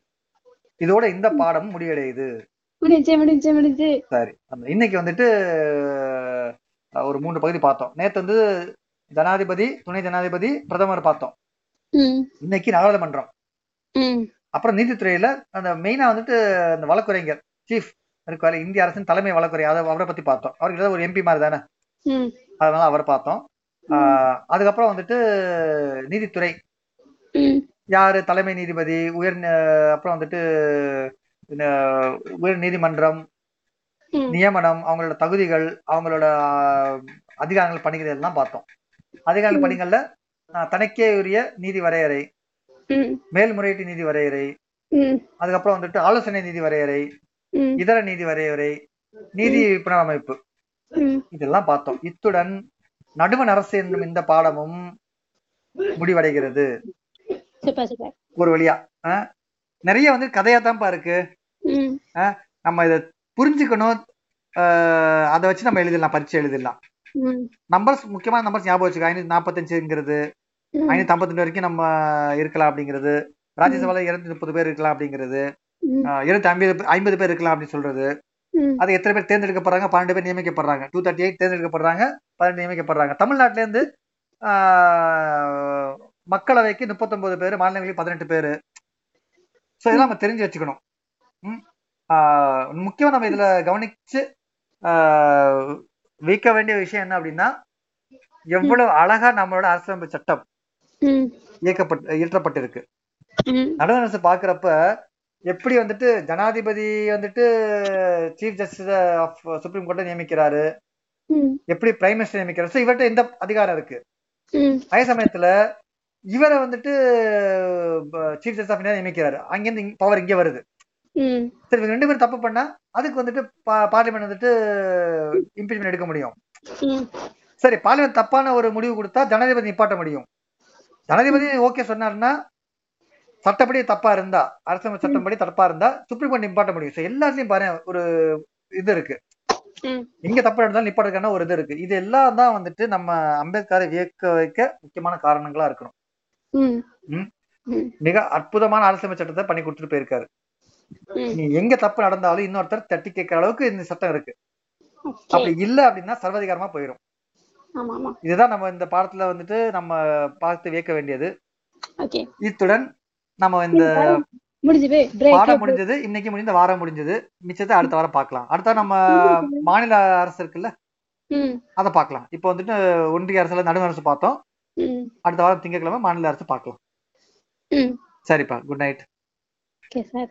இதோட இந்த பாடம் முடிவடையுது. முடிஞ்சு முடிஞ்சு முடிஞ்சு. சரி. இன்னைக்கு வந்துட்டு ஒரு மூன்று பகுதி பார்த்தோம். நேத்து வந்து ஜனாதிபதி துணை ஜனாதிபதி பிரதமர் பார்த்தோம். இன்னைக்கு நாடாளுமன்றம். அப்புறம் நீதித்துறையில அந்த மெயினா வந்துட்டு அந்த வழக்குரைஞர் சீஃப் இருக்காரு இந்திய அரசின் தலைமை வழக்குரை அதை அவரை பத்தி பார்த்தோம். அவருக்கு ஒரு எம்பி மாதிரி தானே அதனால அவரை பார்த்தோம். அதுக்கப்புறம் வந்துட்டு நீதித்துறை. யாரு? தலைமை நீதிபதி உயர் அப்புறம் வந்துட்டு உயர் நீதிமன்றம் நியமனம் அவங்களோட தகுதிகள் அவங்களோட அதிகாரங்கள் பணிகள் எல்லாம் பார்த்தோம். அதிகார. பணிகள்ல தனக்கே உரிய நீதி வரையறை மேல்முறையீட்டு நீதி வரையறை அதுக்கப்புறம் வந்துட்டு ஆலோசனை நீதி வரையறை இதர நீதி வரையறை நீதி புனரமைப்பு. இதெல்லாம் பார்த்தோம். இத்துடன் நடுவண் அரசு என்னும் இந்த பாடமும் முடிவடைகிறது. ஒரு வழியா நிறைய வந்து கதையா தான்ப்பா இருக்கு நம்ம இதை புரிஞ்சுக்கணும். அதை வச்சு நம்ம எழுதிடலாம் பரீட்சை எழுதிடலாம். நம்பர்ஸ் முக்கியமான நம்பர்ஸ் ஞாபகம் வச்சுக்கோ. ஐநூத்தி நாற்பத்தஞ்சுங்கிறது ஐநூத்தி ஐம்பத்தி வரைக்கும் நம்ம இருக்கலாம் அப்படிங்கிறது. ராஜ்யசபால இருநூத்தி முப்பது பேர் இருக்கலாம் அப்படிங்கிறது. இருநூத்தி ஐம்பது ஐம்பது பேர் இருக்கலாம் அப்படின்னு சொல்றது. அது எத்தனை பேர் தேர்ந்தெடுக்கப்படுறாங்க? பன்னெண்டு பேர் நியமிக்கப்படுறாங்க. டூ தேர்ட்டி எயிட் தேர்ந்தெடுக்கப்படுறாங்க. பன்னெண்டு நியமிக்கப்படுறாங்க. தமிழ்நாட்டுல இருந்து மக்களவைக்கு முப்பத்தொன்பது பேர் மாநிலங்களுக்கு பதினெட்டு பேர். ஸோ இதெல்லாம் நம்ம தெரிஞ்சு வச்சுக்கணும். முக்கியமா நம்ம இதுல கவனிச்சு வைக்க வேண்டிய விஷயம் என்ன அப்படின்னா எவ்வளவு அழகா நம்மளோட அரசியலமைப்பு சட்டம் இயக்கப்பட்டு இயற்றப்பட்டிருக்கு. நடுவர் அரசு பாக்குறப்ப எப்படி வந்துட்டு ஜனாதிபதி வந்துட்டு சீஃப் ஜஸ்டிஸ் ஆஃப் சுப்ரீம் கோர்ட்டை நியமிக்கிறாரு? எப்படி பிரைம் மினிஸ்டர் நியமிக்கிறாரு? ஸோ இவர்கிட்ட எந்த அதிகாரம் இருக்கு? அதே சமயத்துல இவரை வந்துட்டு சீஃப் ஜஸ்டிஸ் ஆஃப் இந்தியா நியமிக்கிறாரு. அங்கிருந்து பவர் இங்க வருது. சரி இவங்க ரெண்டு பேரும் தப்பு பண்ணா அதுக்கு வந்துட்டு பார்லிமெண்ட் வந்துட்டு இம்பீச்மெண்ட் எடுக்க முடியும். சரி பார்லிமெண்ட் தப்பான ஒரு முடிவு கொடுத்தா ஜனாதிபதி நிப்பாட்ட முடியும். ஜனாதிபதி ஓகே சொன்னாருன்னா சட்டப்படி தப்பா இருந்தா அரசியல் சட்டப்படி தப்பா இருந்தா சுப்ரீம் கோர்ட் நிப்பாட்ட முடியும். ஸோ எல்லாத்துலயும் பாரு ஒரு இது இருக்கு. ம். எங்க தப்பு நடந்தாலும் நிப்பாட்டுக்கான ஒரு இது இருக்கு. இது எல்லாம் தான் வந்துட்டு நம்ம அம்பேத்கரை வியக்க வைக்க முக்கியமான காரணங்களா இருக்கணும். மிக அற்புதமான அரசியல் சட்டத்தை பண்ணி கொடுத்துட்டு போயிருக்காரு. எங்க தப்பு நடந்தாலும் இன்னொருத்தர் தட்டி கேட்கிற அளவுக்கு இந்த சட்டம் இருக்கு. அப்படி இல்ல அப்படின்னா சர்வாதிகாரமா போயிடும் ஆமா இதுதான் நம்ம இந்த பாடத்துல வந்துட்டு நம்ம பார்த்து வியக்க வேண்டியது. இத்துடன் நம்ம இந்த பாடம் முடிஞ்சது. இன்னைக்கு முடிந்த வாரம் முடிஞ்சது. மிச்சத்தை அடுத்த வாரம் பார்க்கலாம். அடுத்த நம்ம மாநில அரசு இருக்குல்ல? அதை பார்க்கலாம். இப்போ வந்துட்டு ஒன்றிய அரசுல நடுவண் அரசு பார்த்தோம். அடுத்த வாரம் திங்கட்கிழமை மாநில அரசு பார்க்கலாம். சரிப்பா குட் நைட் ஓகே சார்